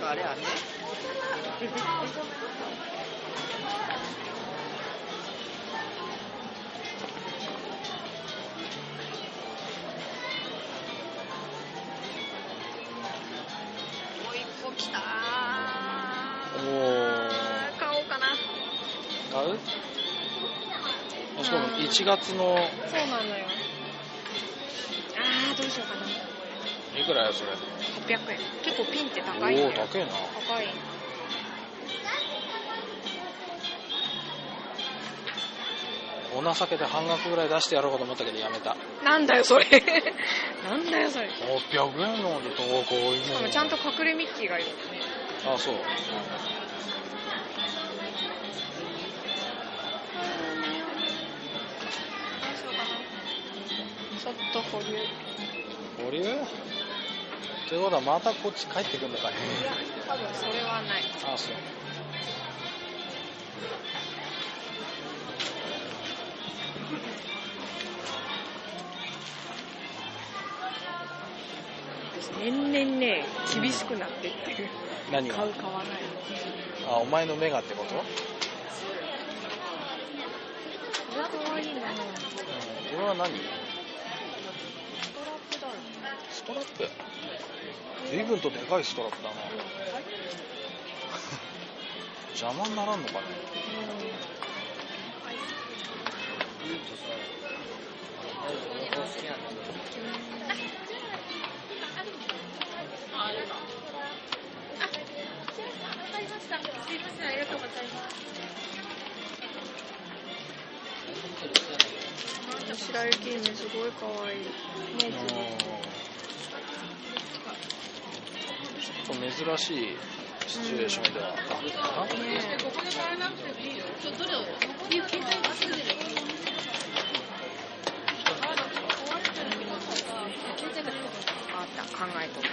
Speaker 3: あれあれ11月の。
Speaker 4: そうなのよ。ああどうしようかな。い
Speaker 3: くらやそれ
Speaker 4: ？800円。結構ピンって高いんだよ
Speaker 3: おお高いな。
Speaker 4: 高い。
Speaker 3: お情けで半額ぐらい出してやろうかと思ったけどやめた。
Speaker 4: なんだよそれ。なんだよそれ。
Speaker 3: 800円なんで投稿多いし
Speaker 4: かもちゃんと隠れミッキーがいるんだね。
Speaker 3: ああそう、
Speaker 4: うん。保留？
Speaker 3: 保留ということはまたこっち帰ってくるのかね。
Speaker 4: いや多分それはない
Speaker 3: あそう。
Speaker 4: 年々ね厳しくなってってる
Speaker 3: 何が？
Speaker 4: 買う買わない
Speaker 3: あお前の目がってこと、う。ん、
Speaker 4: これ可愛いな。
Speaker 3: これは何？
Speaker 4: トラップ
Speaker 3: 随分とでかいストラップだな。邪魔にならんのかね。
Speaker 4: 白雪姫すごい可愛い。ね
Speaker 3: と珍しいシチュエーションではあったのかな、
Speaker 4: ねあった考えとく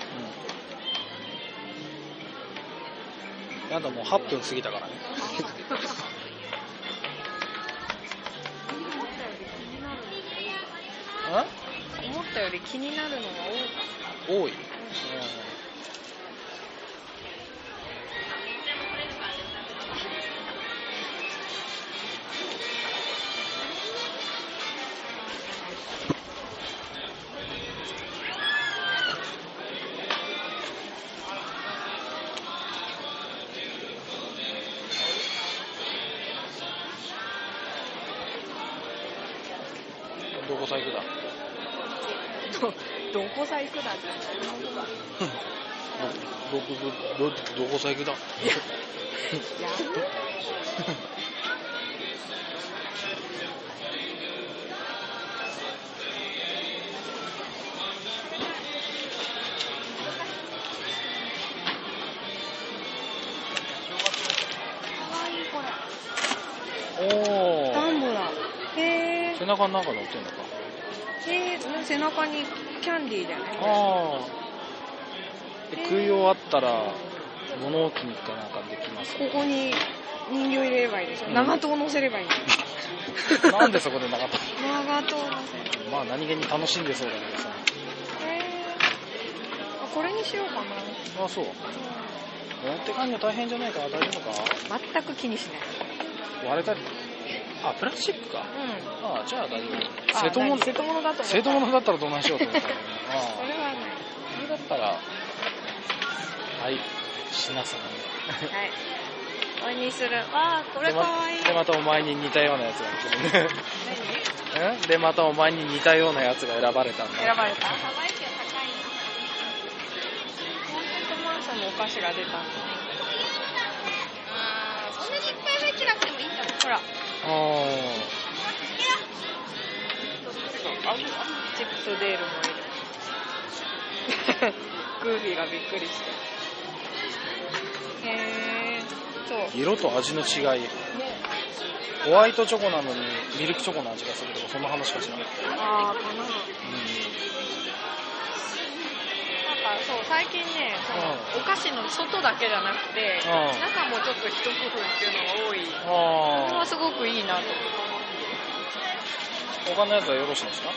Speaker 3: うん、やだもう8分過ぎたからね。
Speaker 4: 思ったより気になるのが多かっ
Speaker 3: 多い、ど、
Speaker 4: ど、どこさ行くだ？いいこれ
Speaker 3: おー。
Speaker 4: ダンボだへえ
Speaker 3: 背中になんか乗ってんのか？
Speaker 4: へえ背中にキャンディーだよね
Speaker 3: あー。で食い終わったら、物置にかなんかできます。
Speaker 4: ここに人形入れればいいでしょ、
Speaker 3: うん
Speaker 4: 長刀乗せればいいの？
Speaker 3: なんでそこでなかった
Speaker 4: 長刀乗せる
Speaker 3: まあ何気に楽しんでそうだけどさ。
Speaker 4: へえあこれにしようかな
Speaker 3: あ、そう。持って帰るの大変じゃないか大丈夫か
Speaker 4: 全く気にしない
Speaker 3: 割れたり。あ、プラスチックか。
Speaker 4: うん
Speaker 3: ああ、じゃあ大丈夫。
Speaker 4: あ
Speaker 3: 瀬戸物
Speaker 4: 何？瀬戸物だと
Speaker 3: 瀬戸物だったらどないしようと思ったんだけどね。あ
Speaker 4: それはない
Speaker 3: あ。それだったら、はい、品さん
Speaker 4: はい。これにする。わあこれ
Speaker 3: で
Speaker 4: かわいい。
Speaker 3: まで、またお前に似たようなやつが来るね。え で、またお前に似たようなやつが選ばれたんだ。
Speaker 4: 選ばれた？可愛いけど高いコンセントマンションのお菓子が出た。んだ
Speaker 6: あーそんなにいっぱい入ってなくてもいいんだ
Speaker 4: ほら。
Speaker 3: あ
Speaker 4: チップとデールもいる グーフィーがびっくりしてへえそう
Speaker 3: ー色と味の違い。ホワイトチョコなのにミルクチョコの味がするとか、そんな話かしら。
Speaker 4: ああかななんかそう最近ねそのお菓子の外だけじゃなくて
Speaker 3: うん
Speaker 4: 中もちょっと一工夫っていうのが多いこれ。はすごくいいなと思って
Speaker 3: 他のやつはよろしいですか？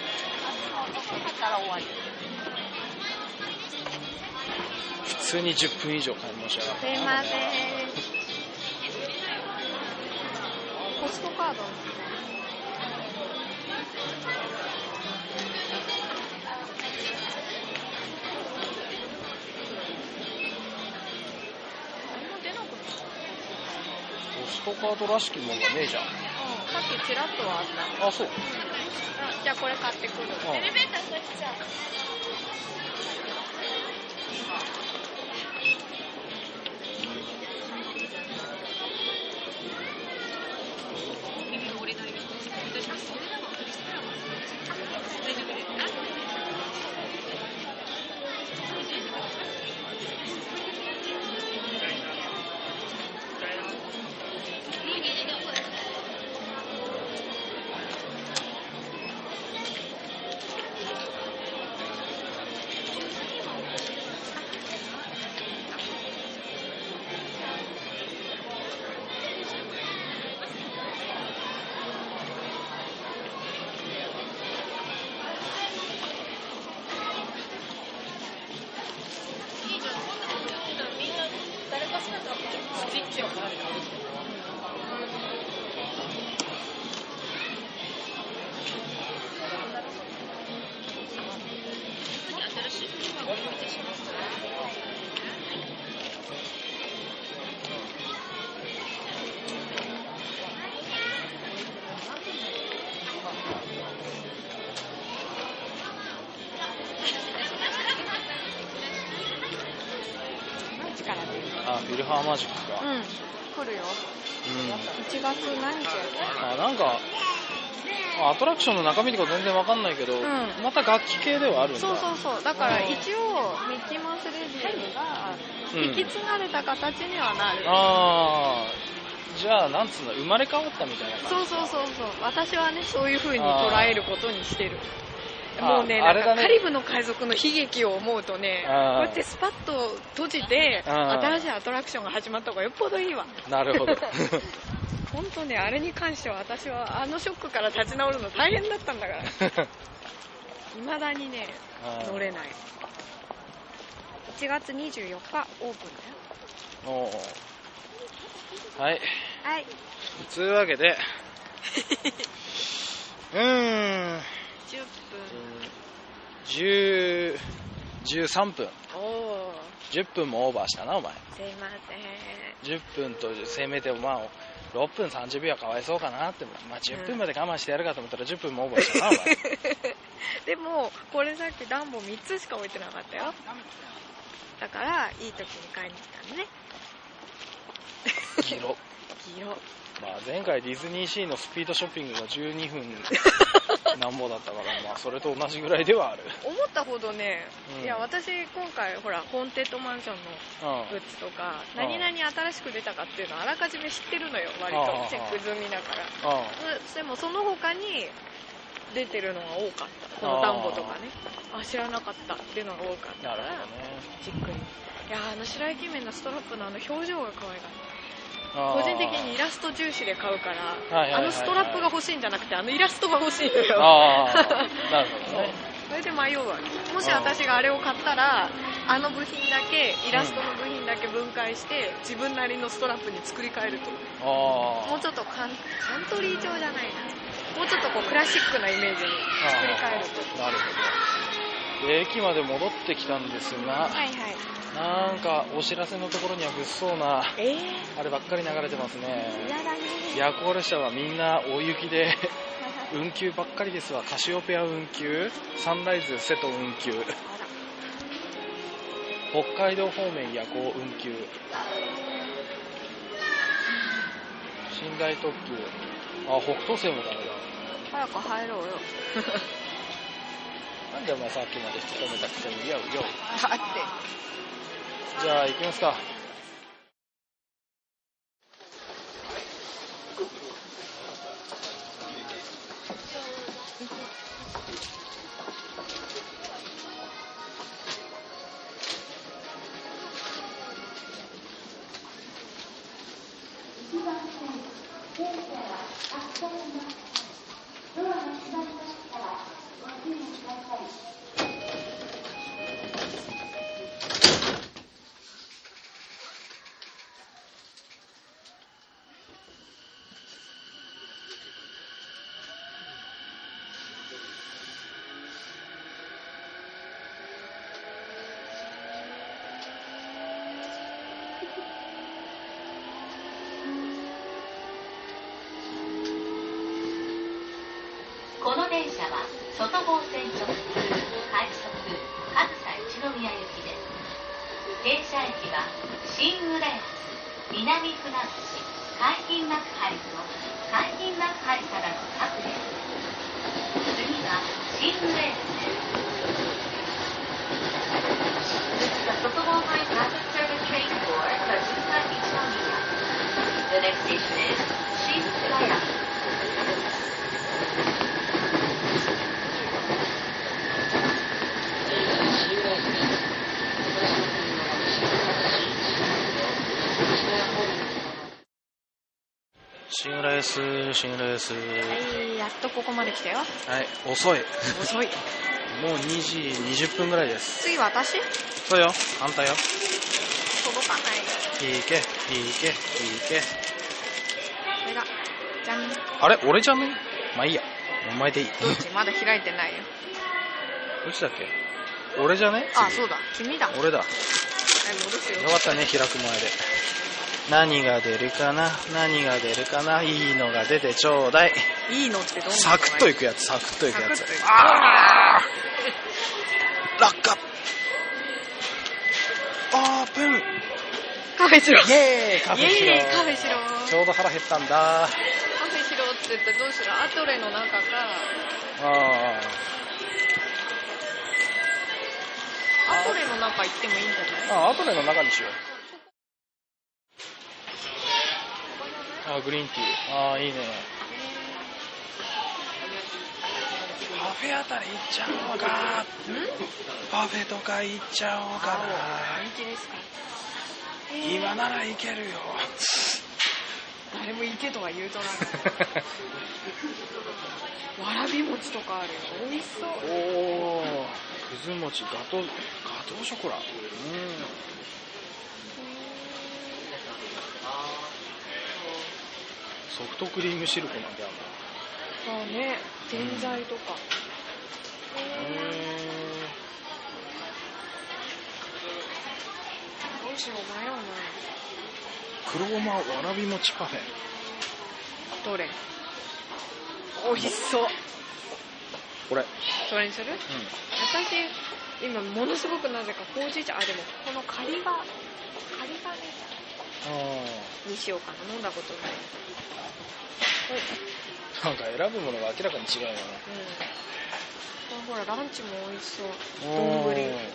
Speaker 3: 普通に10分以上買い。
Speaker 4: すいませんポストカード
Speaker 3: ポストカードらしきものがねえじゃん。
Speaker 4: うん。さっきちらっとはあった。
Speaker 3: あ、そう。
Speaker 4: あじゃあこれ買ってくる。
Speaker 3: うん。
Speaker 6: エレベーターこっちじゃん
Speaker 3: あ、マジか。
Speaker 4: うん来るよ。
Speaker 3: うん。
Speaker 4: 1月何日やっ
Speaker 3: あ、なんか、アトラクションの中身とか全然わかんないけど、
Speaker 4: ん。
Speaker 3: また楽器系ではあるんだ。
Speaker 4: そうそうそう。だから
Speaker 3: あー
Speaker 4: 一応ミッキーマウスレディオが
Speaker 3: うん。
Speaker 4: 引き継がれた形にはなる、
Speaker 3: あー、じゃあ、なんつうの、生まれ変わったみたいな感じ。
Speaker 4: そうそうそうそう。私はねそういう風に捉えることにしてる。
Speaker 3: あー
Speaker 4: もうねなんかカリブの海賊の悲劇を思うとねこうやってスパッと閉じて新しいアトラクションが始まった方がよっぽどいいわ。
Speaker 3: なるほど。
Speaker 4: 本当ねあれに関しては私はあのショックから立ち直るの大変だったんだから。未だにね乗れない。1月24日オープンだよ。
Speaker 3: おー。はい。
Speaker 4: はい。
Speaker 3: つうわけで、うーん、
Speaker 4: 10分
Speaker 3: 10、13分。
Speaker 4: おお
Speaker 3: 10分もオーバーしたな、お前。
Speaker 4: すいません。
Speaker 3: 10分とせめて、まあ、6分30秒はかわいそうかなって、まあ、10分まで我慢してやるかと思ったら10分もオーバーしたな、お前。
Speaker 4: でもこれさっきダンボ3つしか置いてなかったよ。だからいい時に買いに来たのね。
Speaker 3: ギロ。
Speaker 4: ギロ。
Speaker 3: まあ、前回ディズニーシーのスピードショッピングが12分 なんぼだったから、まあ、それと同じぐらいではある。
Speaker 4: 思ったほどね、
Speaker 3: うん。
Speaker 4: いや私今回ほらホーンテッドマンションの
Speaker 3: うん。
Speaker 4: グッズとか
Speaker 3: うん。
Speaker 4: 何々新しく出たかっていうのをあらかじめ知ってるのよ割と。チェック済みだから。でもその他に出てるのが多かった。このダンボとかね。あ知らなかったっていうのが多かったから。じっくりいやあの白雪姫のストラップのあの表情が可愛かった。
Speaker 3: あ
Speaker 4: 個人的にイラスト重視で買うから
Speaker 3: はいはいはいはい。
Speaker 4: あのストラップが欲しいんじゃなくてあのイラストが欲しいのよ
Speaker 3: なるほどね。
Speaker 4: それで迷うわけ。もし私があれを買ったらあの部品だけイラストの部品だけ分解して自分なりのストラップに作り変えると。
Speaker 3: あ
Speaker 4: もうちょっとカントリー調じゃないな。もうちょっとこうクラシックなイメージに作り変えると。
Speaker 3: あ、なるほど。で駅まで戻ってきたんですが、
Speaker 4: はいはい。
Speaker 3: なんかお知らせのところには物騒な、
Speaker 4: えー、
Speaker 3: あればっかり流れてますね。夜行列車はみんな大雪で運休ばっかりですわ。カシオペア運休サンライズ瀬戸運休。北海道方面夜行運休。寝台特急。あ北東線もダメ
Speaker 4: 早く入ろうよ。
Speaker 3: だ なんでお前さっきまで引き止めたくせによよ
Speaker 4: あって。
Speaker 3: じゃあ行きますか
Speaker 7: この電車は外房線直通快速上総一宮行きです停車駅。は新浦安南船橋海浜幕張の海浜幕張からの各駅次は新浦安で。す Thank you.
Speaker 3: 新浦 S 新浦 S
Speaker 4: はいやっとここまで来たよ。
Speaker 3: はい遅い。
Speaker 4: 遅い。
Speaker 3: もう2時20分ぐらいです。
Speaker 4: 次私？
Speaker 3: そうよ。あんたよ。
Speaker 4: 届かない。
Speaker 3: いけいけいけ
Speaker 4: これだじゃん。
Speaker 3: あれ？俺じゃねまあいいや。お前でいい。
Speaker 4: どっちまだ開いてないよ。
Speaker 3: どっちだっけ？俺じゃね？次。
Speaker 4: あそうだ。君だ。
Speaker 3: 俺だ。
Speaker 4: はい戻すよ。
Speaker 3: よかったね開く前で何が出るかな？何が出るかな？いいのが出てちょうだい。
Speaker 4: いいのってどんなの
Speaker 3: サクッとい
Speaker 4: く
Speaker 3: くやつ。サクッといくやつ。あー！落下。オープン。
Speaker 4: カフェしろ。
Speaker 3: イエーイ！カフェしろ。
Speaker 4: イエーイ！カフェしろ。
Speaker 3: ちょうど腹減ったんだ。
Speaker 4: カフェしろって言ってどうしろ？アトレの中か。
Speaker 3: あ
Speaker 4: アトレの中行ってもいいんじゃない？
Speaker 3: ーあアトレの中にしようあーグリーンティー。ああいいね。パフェあたり行っちゃおうかパフェとか行っちゃおうかな。
Speaker 4: 人気ですか
Speaker 3: 今ならいけるよ。
Speaker 4: 誰も行けとは言うとなわらび餅とかあるよ。美味しそう。
Speaker 3: おおくず餅ガトガトーショコラ。うんソフトクリームシルクなんてある。
Speaker 4: そうね。ぜんざいとか、どうしよう迷うな。
Speaker 3: 黒ごまわらび餅パフェ。
Speaker 4: どれ？美味しそう。
Speaker 3: これ。
Speaker 4: それにする？
Speaker 3: う
Speaker 4: 私今ものすごくなぜかほうじ茶あでもこのカリバカリバネ
Speaker 3: んあ
Speaker 4: にしようかな。飲んだことない。
Speaker 3: あなんか選ぶものが明らかに違うよね
Speaker 4: うん。ほらランチも美味しそう。丼。へえ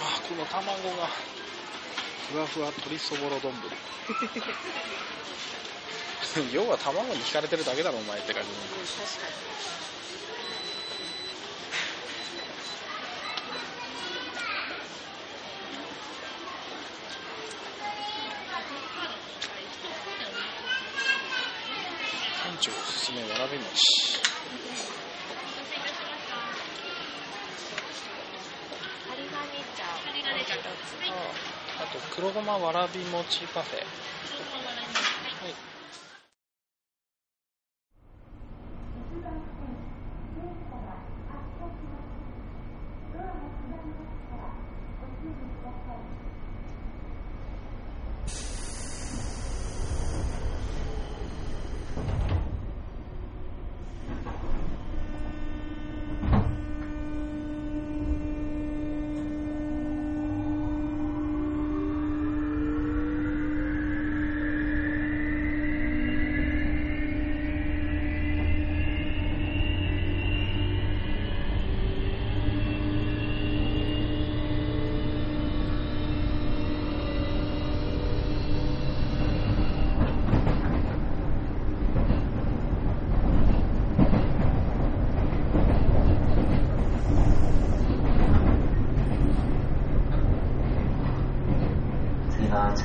Speaker 3: あこの卵がふわふわ鶏そぼろ丼。要は卵に惹かれてるだけだろお前って感じ。
Speaker 4: 確かに
Speaker 3: 店長おすすめび餅
Speaker 4: カリガネ茶カリガネ茶と
Speaker 3: あと黒ごまわらび餅パフェ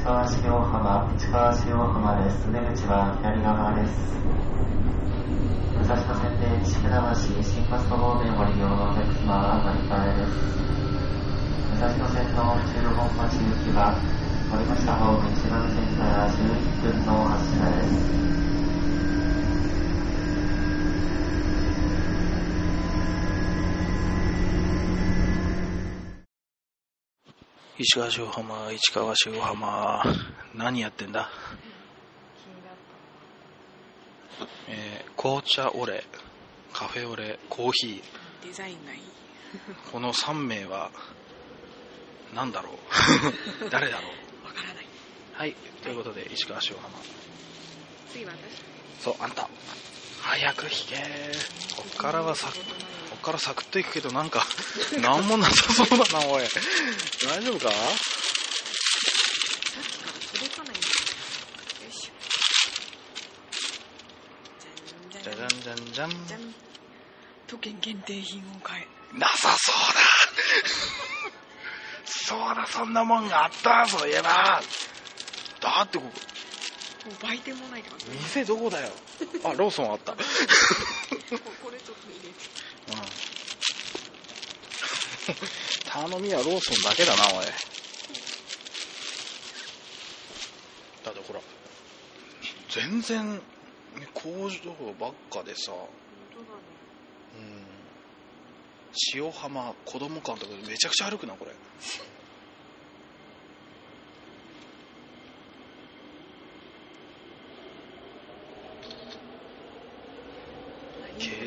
Speaker 8: 川市両浜、市川市両浜です。出口は左側です。武蔵野線で西船橋、新バス方面をご利用のお客様は乗り換えです。武蔵野線の府中本町行きは、森町田方面一番線から11分の発車です。
Speaker 3: 石川塩浜市川塩浜何やってんだ？えー紅茶オレカフェオレコーヒー。
Speaker 4: たデザインがい。い
Speaker 3: この3名は何だろう？誰だろう？
Speaker 4: わからない。
Speaker 3: はいということで石川塩浜。
Speaker 4: 次は私。
Speaker 3: そうあんた。早く引け。こっからはさこっからサクッといくけどなんか なんもなさそうだなおい。大丈夫か？
Speaker 4: じ
Speaker 3: じゃ
Speaker 4: じゃん。
Speaker 3: じゃんじゃん。
Speaker 4: 都県限定品を買え
Speaker 3: なさそうだそうだそんなもんがあったそういえば。だってここ。
Speaker 4: もう売店もないってこと
Speaker 3: 店どこだよ？あローソンあった。
Speaker 4: ここれちょっと入れて
Speaker 3: うん。頼みはローソンだけだなおい。だってほら全然工場ばっかでさ、
Speaker 4: 本当だね。
Speaker 3: うん、塩浜子供館とかめちゃくちゃ歩くなこれ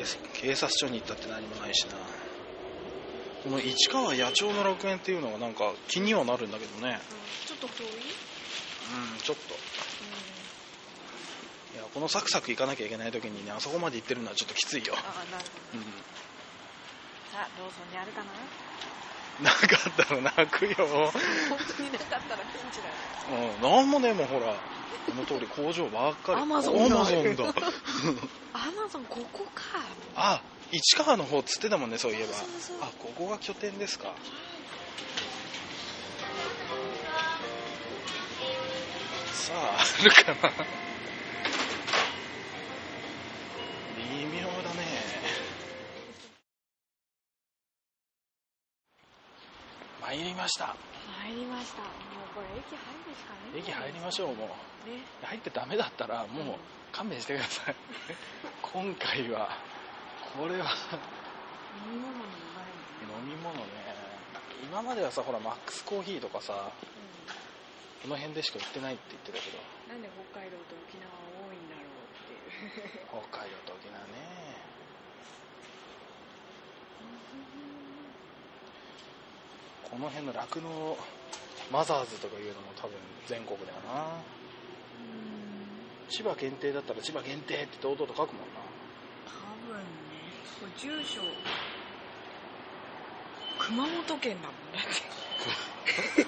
Speaker 3: 警警察署に行ったって何もないしな。この市川野鳥の楽園っていうのがなんか気にはなるんだけどね。
Speaker 4: うんちょっと遠い？
Speaker 3: うんちょっと。いやこのサクサク行かなきゃいけない時にねあそこまで行ってるのはちょっときついよ、
Speaker 4: ああなるほど。
Speaker 3: うん、
Speaker 4: さあローソンにあるかな
Speaker 3: なかったら泣くよ。
Speaker 4: 本当になかったらピンチだよ。
Speaker 3: うんなんもねもうほら。この通り工場ばっかり。
Speaker 4: アマゾンだ。
Speaker 3: アマゾンだ
Speaker 4: アマゾンここか。
Speaker 3: あ市川の方っつってたもんねそういえば。あここが拠点ですか。さああるかな。微妙だね。参りました
Speaker 4: 入りました。もうこれ駅入るしかない
Speaker 3: 駅入りましょうもう。
Speaker 4: うね。
Speaker 3: 入ってダメだったらもう勘弁してください。今回はこれは。
Speaker 4: 飲み物もうまい
Speaker 3: 飲み物ね。今まではさほらマックスコーヒーとかさこの辺でしか売ってないって言ってたけど。
Speaker 4: なんで北海道と沖縄は多いんだろうっていう。
Speaker 3: 北海道と沖縄ね この辺の酪農マザーズとかいうのも多分全国だよな。千葉限定だったら千葉限定って堂々と書くもんな。
Speaker 4: 多分ねこれ住所熊本県だもんだって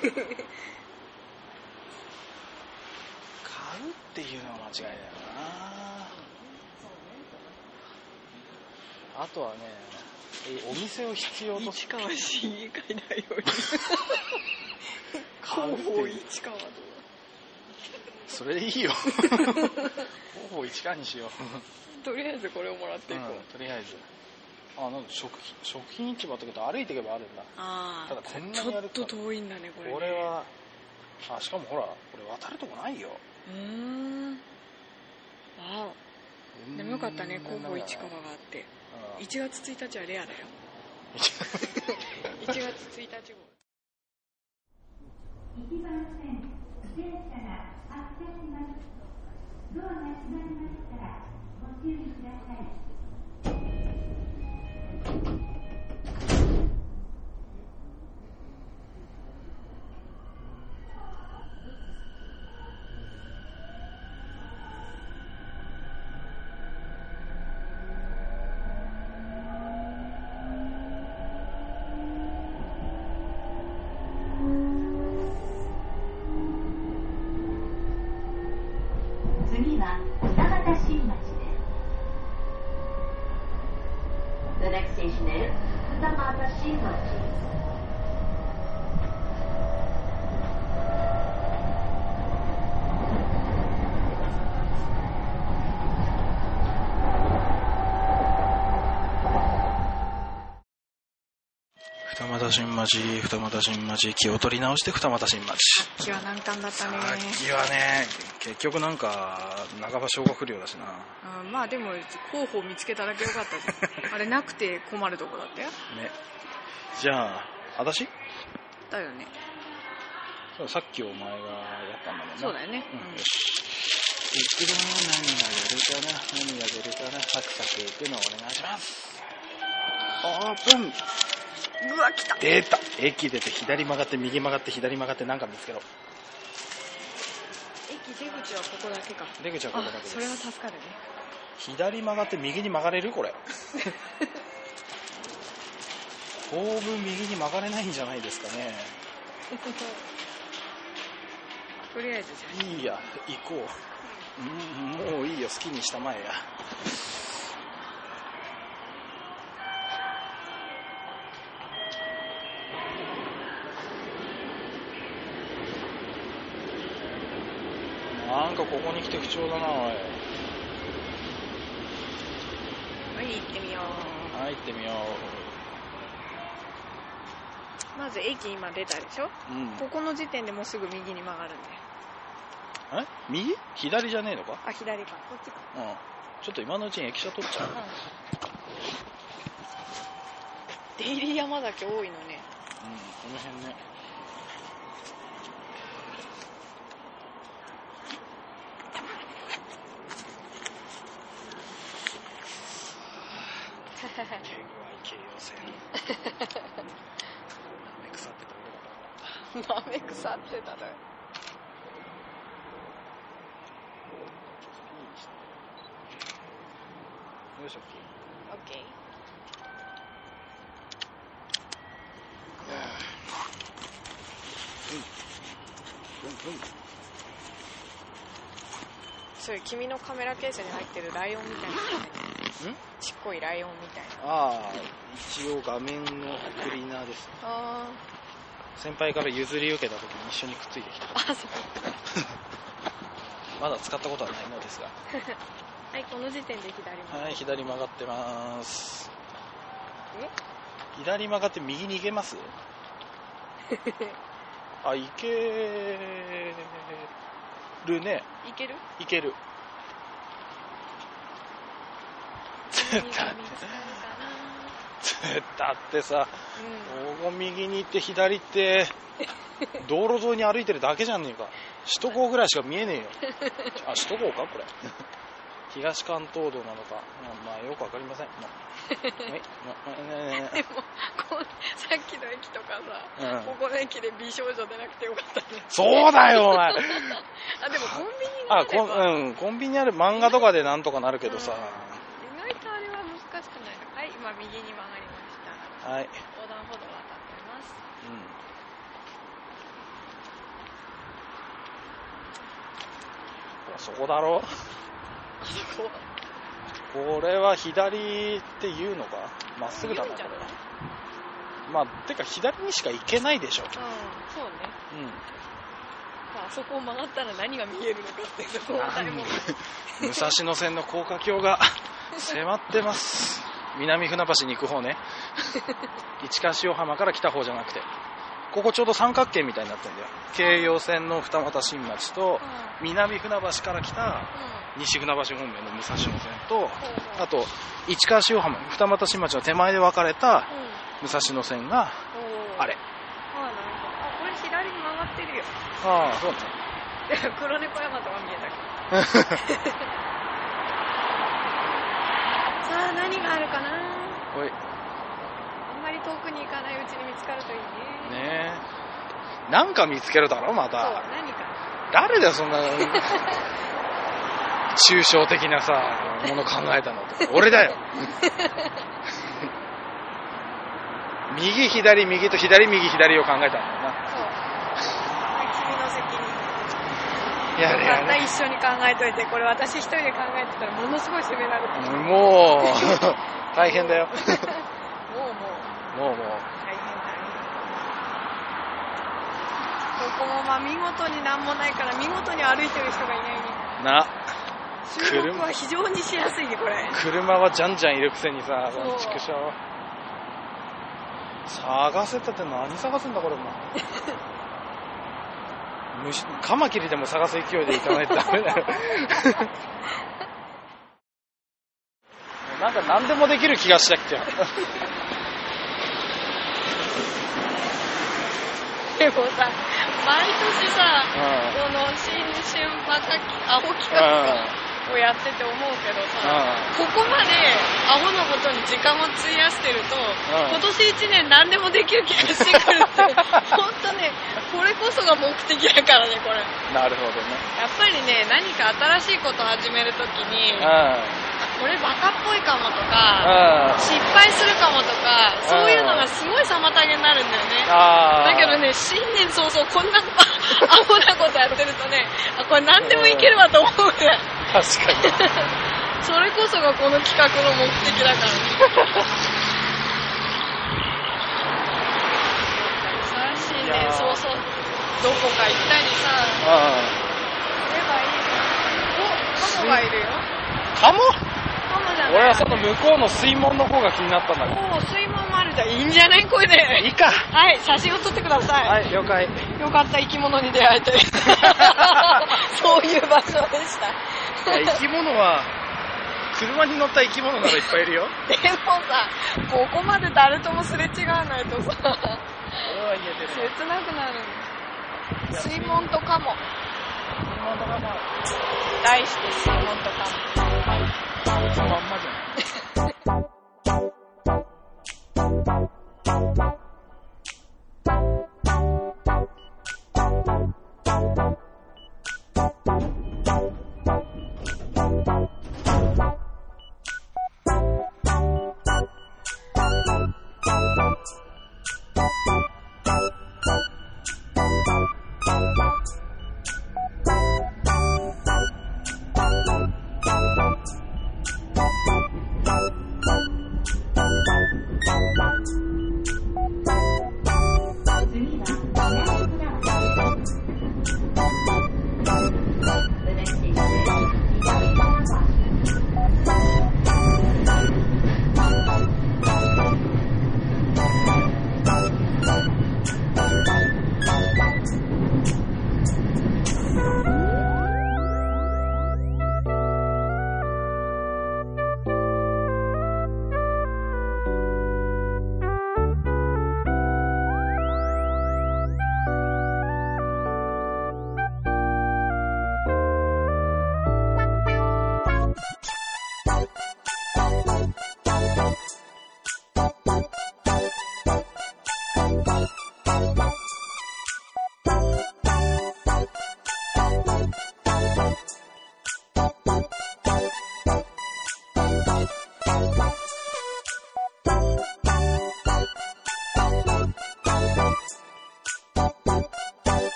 Speaker 3: 買うっていうのは間違いだよな。あとはねえお店を必要と
Speaker 4: 市川市議会だよ
Speaker 3: 買うって
Speaker 4: 広報市川と。
Speaker 3: それでいいよ。ほぼ一貫にしよう。
Speaker 4: とりあえずこれをもらっていこう、
Speaker 3: うんとりあえず。あなんか食品食品市場ってこと歩いていけばあるんだ。
Speaker 4: ああ
Speaker 3: ただこんな
Speaker 4: ちょっと遠いんだねこれね。
Speaker 3: これはあしかもほらこれ渡るとこないよ。
Speaker 4: うーん。ああでもよかったね広報市川があって。
Speaker 3: うん
Speaker 4: 1月1日はレアだよ。1月1日号
Speaker 5: 1番線電車が発車します。ドアが閉まりまし
Speaker 7: 新町二俣新町
Speaker 3: 気を取り直して二俣新町。
Speaker 4: 気は難関だったね。
Speaker 3: さっきはね結局なんか半ば消化不良だしな。
Speaker 4: うんまあでも候補見つけただけよかったじゃん。あれなくて困るとこだったよ。
Speaker 3: ね。じゃあ私？
Speaker 4: だよね。
Speaker 3: さっきお前がやったんだもんな。
Speaker 4: そうだよね。
Speaker 3: うん。よしいくら何が出るかな？何が出るかな？サクサクいくのお願いします。オープン
Speaker 4: うわ来た。
Speaker 3: 出た。駅出て左曲がって右曲がって左曲がってなんか見つけろ。
Speaker 4: 駅出口はここだけか。
Speaker 3: 出口はここだけ
Speaker 4: あ
Speaker 3: です。
Speaker 4: それは助かるね。
Speaker 3: 左曲がって右に曲がれる？これ。当分右に曲がれないんじゃないですかね。
Speaker 4: とりあえずじゃ
Speaker 3: いいや行こう。うんもういいよ。好きにしたまえやここに来て不調だなおい。
Speaker 4: あはい行ってみよ
Speaker 3: はい行ってみよ
Speaker 4: う。まず駅今出たでしょ？
Speaker 3: ううん。
Speaker 4: ここの時点でもうすぐ右に曲がるんだよ
Speaker 3: え？右？左じゃねえのか？
Speaker 4: あ左か。こっちか。
Speaker 3: うん。ちょっと今のうちに駅舎取っちゃう。
Speaker 4: デイリー山崎多いのね。
Speaker 3: うんこの辺ね県外京葉線め腐ってた俺が
Speaker 4: 豆腐ってたのよ。
Speaker 3: よいしょ
Speaker 4: オッケーそういう君のカメラケースに入ってるライオンみたいなのね
Speaker 3: ん。
Speaker 4: ちっこいライオンみたいな
Speaker 3: ああ一応画面のクリーナーです
Speaker 4: あ
Speaker 3: 先輩から譲り受けた時に一緒にくっついてきた。
Speaker 4: ーあそう。
Speaker 3: まだ使ったことはないのですが。
Speaker 4: はいこの時点で左も
Speaker 3: はい左曲がってます。
Speaker 4: え？
Speaker 3: 左曲がって右に行けます？あ行けるね。
Speaker 4: いける？
Speaker 3: 行ける だってさ、
Speaker 4: うん
Speaker 3: 右に行って左行って、道路沿いに歩いてるだけじゃねえか。首都高ぐらいしか見えねえよ。あ、首都高か？これ。東関東道なのか。まあ、まあよくわかりません。まあ
Speaker 4: でもこうさっきの駅とかさ、
Speaker 3: うん
Speaker 4: ここの駅で美少女出なくてよかったね
Speaker 3: そうだよ、お前。
Speaker 4: あでもコンビニ
Speaker 3: あ、
Speaker 4: があれば
Speaker 3: こん、うん、コンビニある漫画とかでなんとかなるけどさ。
Speaker 4: 意外とあれは難しくないのはい今右に曲がりました
Speaker 3: はい。
Speaker 4: 横断歩道を渡ってます
Speaker 3: うん。そこだろ？
Speaker 4: そこ
Speaker 3: これは左って言うのか？まっすぐだな、これまあ、てか左にしか行けないでしょ。
Speaker 4: うんそうね
Speaker 3: うん。
Speaker 4: まああそこを曲がったら何が見えるのかっていうところは誰も
Speaker 3: 武蔵野線の高架橋が迫ってます。南船橋に行く方ね。市川塩浜から来た方じゃなくて。ここちょうど三角形みたいになってんだよ。京葉線の二俣新町と、南船橋から来た西船橋方面の武蔵野線と、あと、市川塩浜、二俣新町の手前で分かれた武蔵野線が、あれ。
Speaker 4: あなるほどあこれ左に曲がってるよ
Speaker 3: ああ、そうね。
Speaker 4: で も黒猫山とか見えたけど 何があるかな？
Speaker 3: おい、
Speaker 4: あんまり遠くに行かないうちに見つかるといいね
Speaker 3: ねえ。なんか見つけるだろ、ま
Speaker 4: そう
Speaker 3: た。
Speaker 4: 何か
Speaker 3: 誰だよ、そんな、抽象的なさ、もの考えたの。俺だよ。右、左、右と左、右、左を考えたんだよな。
Speaker 4: そうはい君の責任
Speaker 3: やれやれ。
Speaker 4: 一緒に考えといてこれ私一人で考えてたらものすごい責められてる
Speaker 3: もう、大変だよ。
Speaker 4: もうもう
Speaker 3: もうもう。
Speaker 4: 大変だねここもまあ見事になんもないから見事に歩いてる人がいないね
Speaker 3: な、
Speaker 4: 収録は非常にしやすいねこれ
Speaker 3: 車はじゃんじゃんいるくせにさ、この畜生。探せたって何探すんだこれも カマキリでも探す勢いで行かないとダメだよ。なんか何でもできる気がしたっけ？
Speaker 4: でもさ毎年さ
Speaker 3: う
Speaker 4: この新春バカ青企
Speaker 3: ん。
Speaker 4: 画をやってて思うけどさここまでアホのことに時間を費やしてると、
Speaker 3: ん
Speaker 4: 今年1年何でもできる気がしてくるって、本当ね、これこそが目的だからね、これ。
Speaker 3: うん。なるほどね。
Speaker 4: やっぱりね、何か新しいことを始めるときに、これバカっぽいかもとか、
Speaker 3: うん。
Speaker 4: 失敗するかもとか、そういうのがすごい妨げになるんだよね。だけどね、新年早々こんなアホなことやってるとね、あ、これ何でもいけるわと思うね。
Speaker 3: 確かに。
Speaker 4: それこそがこの企画の目的だからね。新年早々、どこか行ったりさ、
Speaker 3: う
Speaker 4: すればいいのお、カモがいるよ。
Speaker 3: ん。カモ？
Speaker 4: じゃない。
Speaker 3: 俺はその向こうの水門の方が気になったんだけど。
Speaker 4: お水門もあるじゃん。いいんじゃない？これで。
Speaker 3: いいか。
Speaker 4: はい、写真を撮ってください。
Speaker 3: はい、了解。
Speaker 4: よかった、生き物に出会えて。そういう場所でした。
Speaker 3: 生き物は、車に乗った生き物ならいっぱいいるよ。
Speaker 4: でもさ、ここまで誰ともすれ違わないとさ、
Speaker 3: 俺は言えてる
Speaker 4: 切なくなるの。水門とカモ。題して水門とカモ。
Speaker 3: 好嘛！